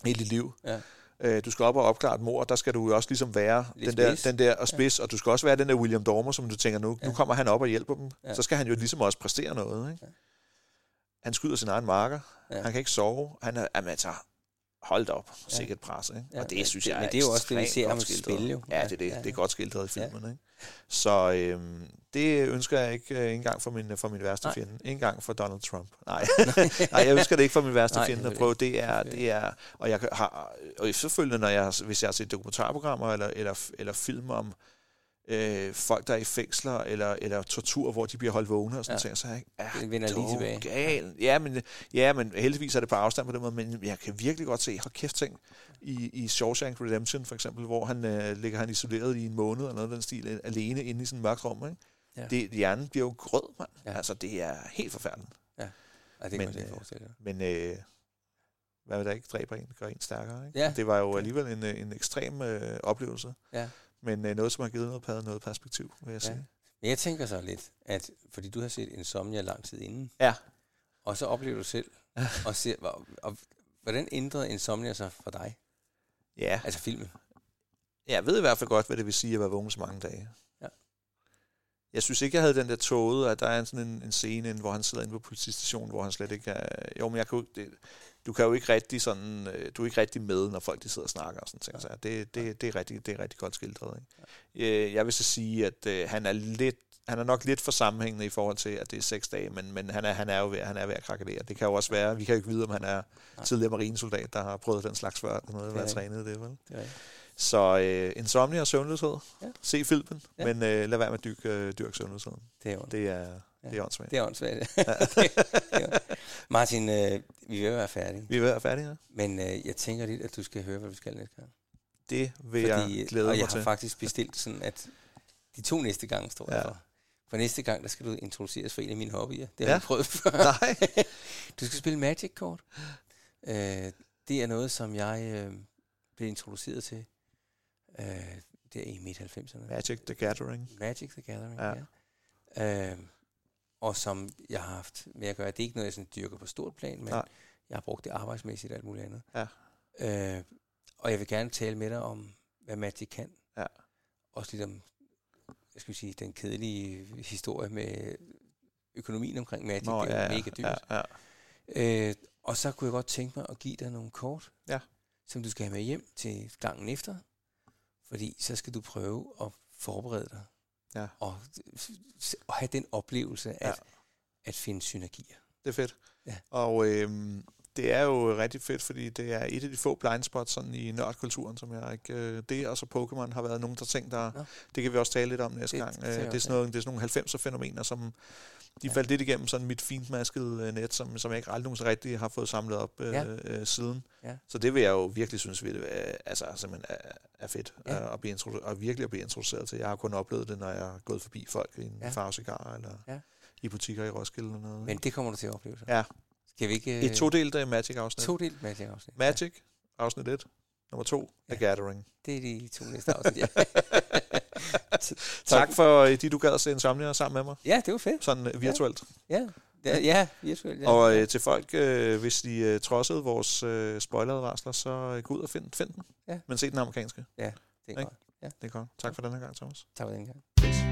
Dit liv. Ja øh, du skal op og opklare et mor, der skal du jo også ligesom være den der, den der og spids, ja. og du skal også være den der William Dormer, som du tænker, nu, ja. nu kommer han op og hjælper dem. Ja. Så skal han jo ligesom også præstere noget. Ikke? Ja. Han skyder sin egen marker. Ja. Han kan ikke sove. Han er, jamen, altså, hold op, ja. sikkert pres. Ikke? Ja, og det synes jeg men det er jo også det, vi ser ham spille jo. Ja, det er det. Ja, ja. Det er godt skildret i filmen. Ja. Ikke? Så øhm, det ønsker jeg ikke øh, engang for min, for min værste Nej. fjende. Ikke engang for Donald Trump. Nej. Nej, jeg ønsker det ikke for min værste Nej, fjende at prøve. Det er, det er, og jeg har, og selvfølgelig, når jeg, hvis jeg har set dokumentarprogrammer eller, eller, eller film om, øh, folk, der er i fængsler, eller, eller tortur, hvor de bliver holdt vågne og sådan ja. ting, så er jeg, er det vender lige tilbage. Gal. Ja, men, ja, men heldigvis er det på afstand på den måde, men jeg kan virkelig godt se, hold kæft ting, i, i Shawshank Redemption for eksempel, hvor han øh, ligger han isoleret i en måned, eller noget den stil, alene inde i sådan et mørkt rum, ikke? Ja. Det, hjernen bliver jo grød, mand. Ja. Altså, det er helt forfærdeligt. Ja, ja det kan men, man øh, forestille Men øh, hvad der ikke dræber en, gør en stærkere, ikke? Ja. Det var jo alligevel en, øh, en ekstrem øh, oplevelse. Ja men øh, noget, som har givet noget, noget perspektiv, vil jeg ja. sige. Men jeg tænker så lidt, at fordi du har set Insomnia lang tid inden, ja. og så oplever du selv, og, ser, og, og hvordan ændrede Insomnia sig for dig? Ja. Altså filmen. Ja, jeg ved i hvert fald godt, hvad det vil sige at være vågen så mange dage. Ja. Jeg synes ikke, jeg havde den der tåget, at der er sådan en, en scene, hvor han sidder inde på politistationen, hvor han slet ikke er... Jo, men jeg kunne, det, du kan jo ikke rigtig sådan, øh, du er ikke rigtig med, når folk de sidder og snakker og sådan ting. Så det, det, det, er rigtig, det er rigtig godt skildret. Ikke? Øh, jeg vil så sige, at øh, han er lidt han er nok lidt for sammenhængende i forhold til, at det er seks dage, men, men han, er, han er jo ved, han er ved at krakelere. Det kan jo også være, vi kan jo ikke vide, om han er tidligere marinesoldat, der har prøvet den slags før, noget, at være trænet det, vel? Det er så øh, insomnia og søvnløshed. Ja. Se filmen, ja. men øh, lad være med at dyrke, øh, dyrke søvnløsheden. Det er, det er, ja. det er åndssvagt. Det er åndssvagt. Ja. Martin, øh, vi vil være færdige. Vi vil være færdige, ja. Men øh, jeg tænker lidt, at du skal høre, hvad vi skal næste gang. Det vil Fordi, jeg glæde mig til. Og jeg har faktisk bestilt sådan, at de to næste gange står ja. for. For næste gang, der skal du introduceres for en af mine hobbyer. Det har ja. jeg prøvet før. Nej. du skal spille Magic-kort. Øh, det er noget, som jeg øh, blev introduceret til øh, der i midt-90'erne. Magic the Gathering. Magic the Gathering, ja. ja. Øh, og som jeg har haft med at gøre. Det er ikke noget, jeg sådan dyrker på stort plan, men Nej. jeg har brugt det arbejdsmæssigt og alt muligt andet. Ja. Øh, og jeg vil gerne tale med dig om, hvad Magic kan. Ja. Også lidt om, jeg skal sige, den kedelige historie med økonomien omkring Magic. Nå, det er ja, mega dyrt. Ja, ja. Øh, og så kunne jeg godt tænke mig at give dig nogle kort, ja. som du skal have med hjem til gangen efter. Fordi så skal du prøve at forberede dig. Ja. Og, og have den oplevelse at, ja. at finde synergier. Det er fedt. Ja. Og øhm, det er jo rigtig fedt, fordi det er et af de få blindspots sådan i nørdkulturen, som jeg ikke... Øh, det og så Pokémon har været nogen, der ting, der... Ja. Det kan vi også tale lidt om næste det, gang. Det, det, det, er sådan noget, det er sådan nogle 90'er fænomener, som de ja. faldt lidt igennem sådan mit fint maskede øh, net, som, som jeg ikke aldrig nogensinde rigtig har fået samlet op øh, ja. øh, siden. Ja. Så det vil jeg jo virkelig synes, vil, øh, altså, simpelthen er, er fedt ja. at, blive introdu- at virkelig at blive introduceret til. Jeg har kun oplevet det, når jeg har gået forbi folk i en ja. farvecigar, eller ja. i butikker i Roskilde eller noget. Men det kommer du til at opleve så? Ja. Skal vi ikke... Et todelt uh, Magic-afsnit. Todelt Magic-afsnit. Magic, afsnit 1. Nummer 2, ja. The Gathering. Det er de to næste afsnit, ja. tak for, øh, de du gad at se Insomnia sammen med mig. Ja, det var fedt. Sådan uh, virtuelt. Ja. Ja, ja virtuelt. Ja. Og uh, til folk, uh, hvis de uh, trodsede vores uh, spoileradvarsler, så uh, gå ud og find, find den. Ja. Men se den amerikanske. Ja, det er Ik? godt. Ja. Det er godt. Tak for den her gang, Thomas. Tak for den gang.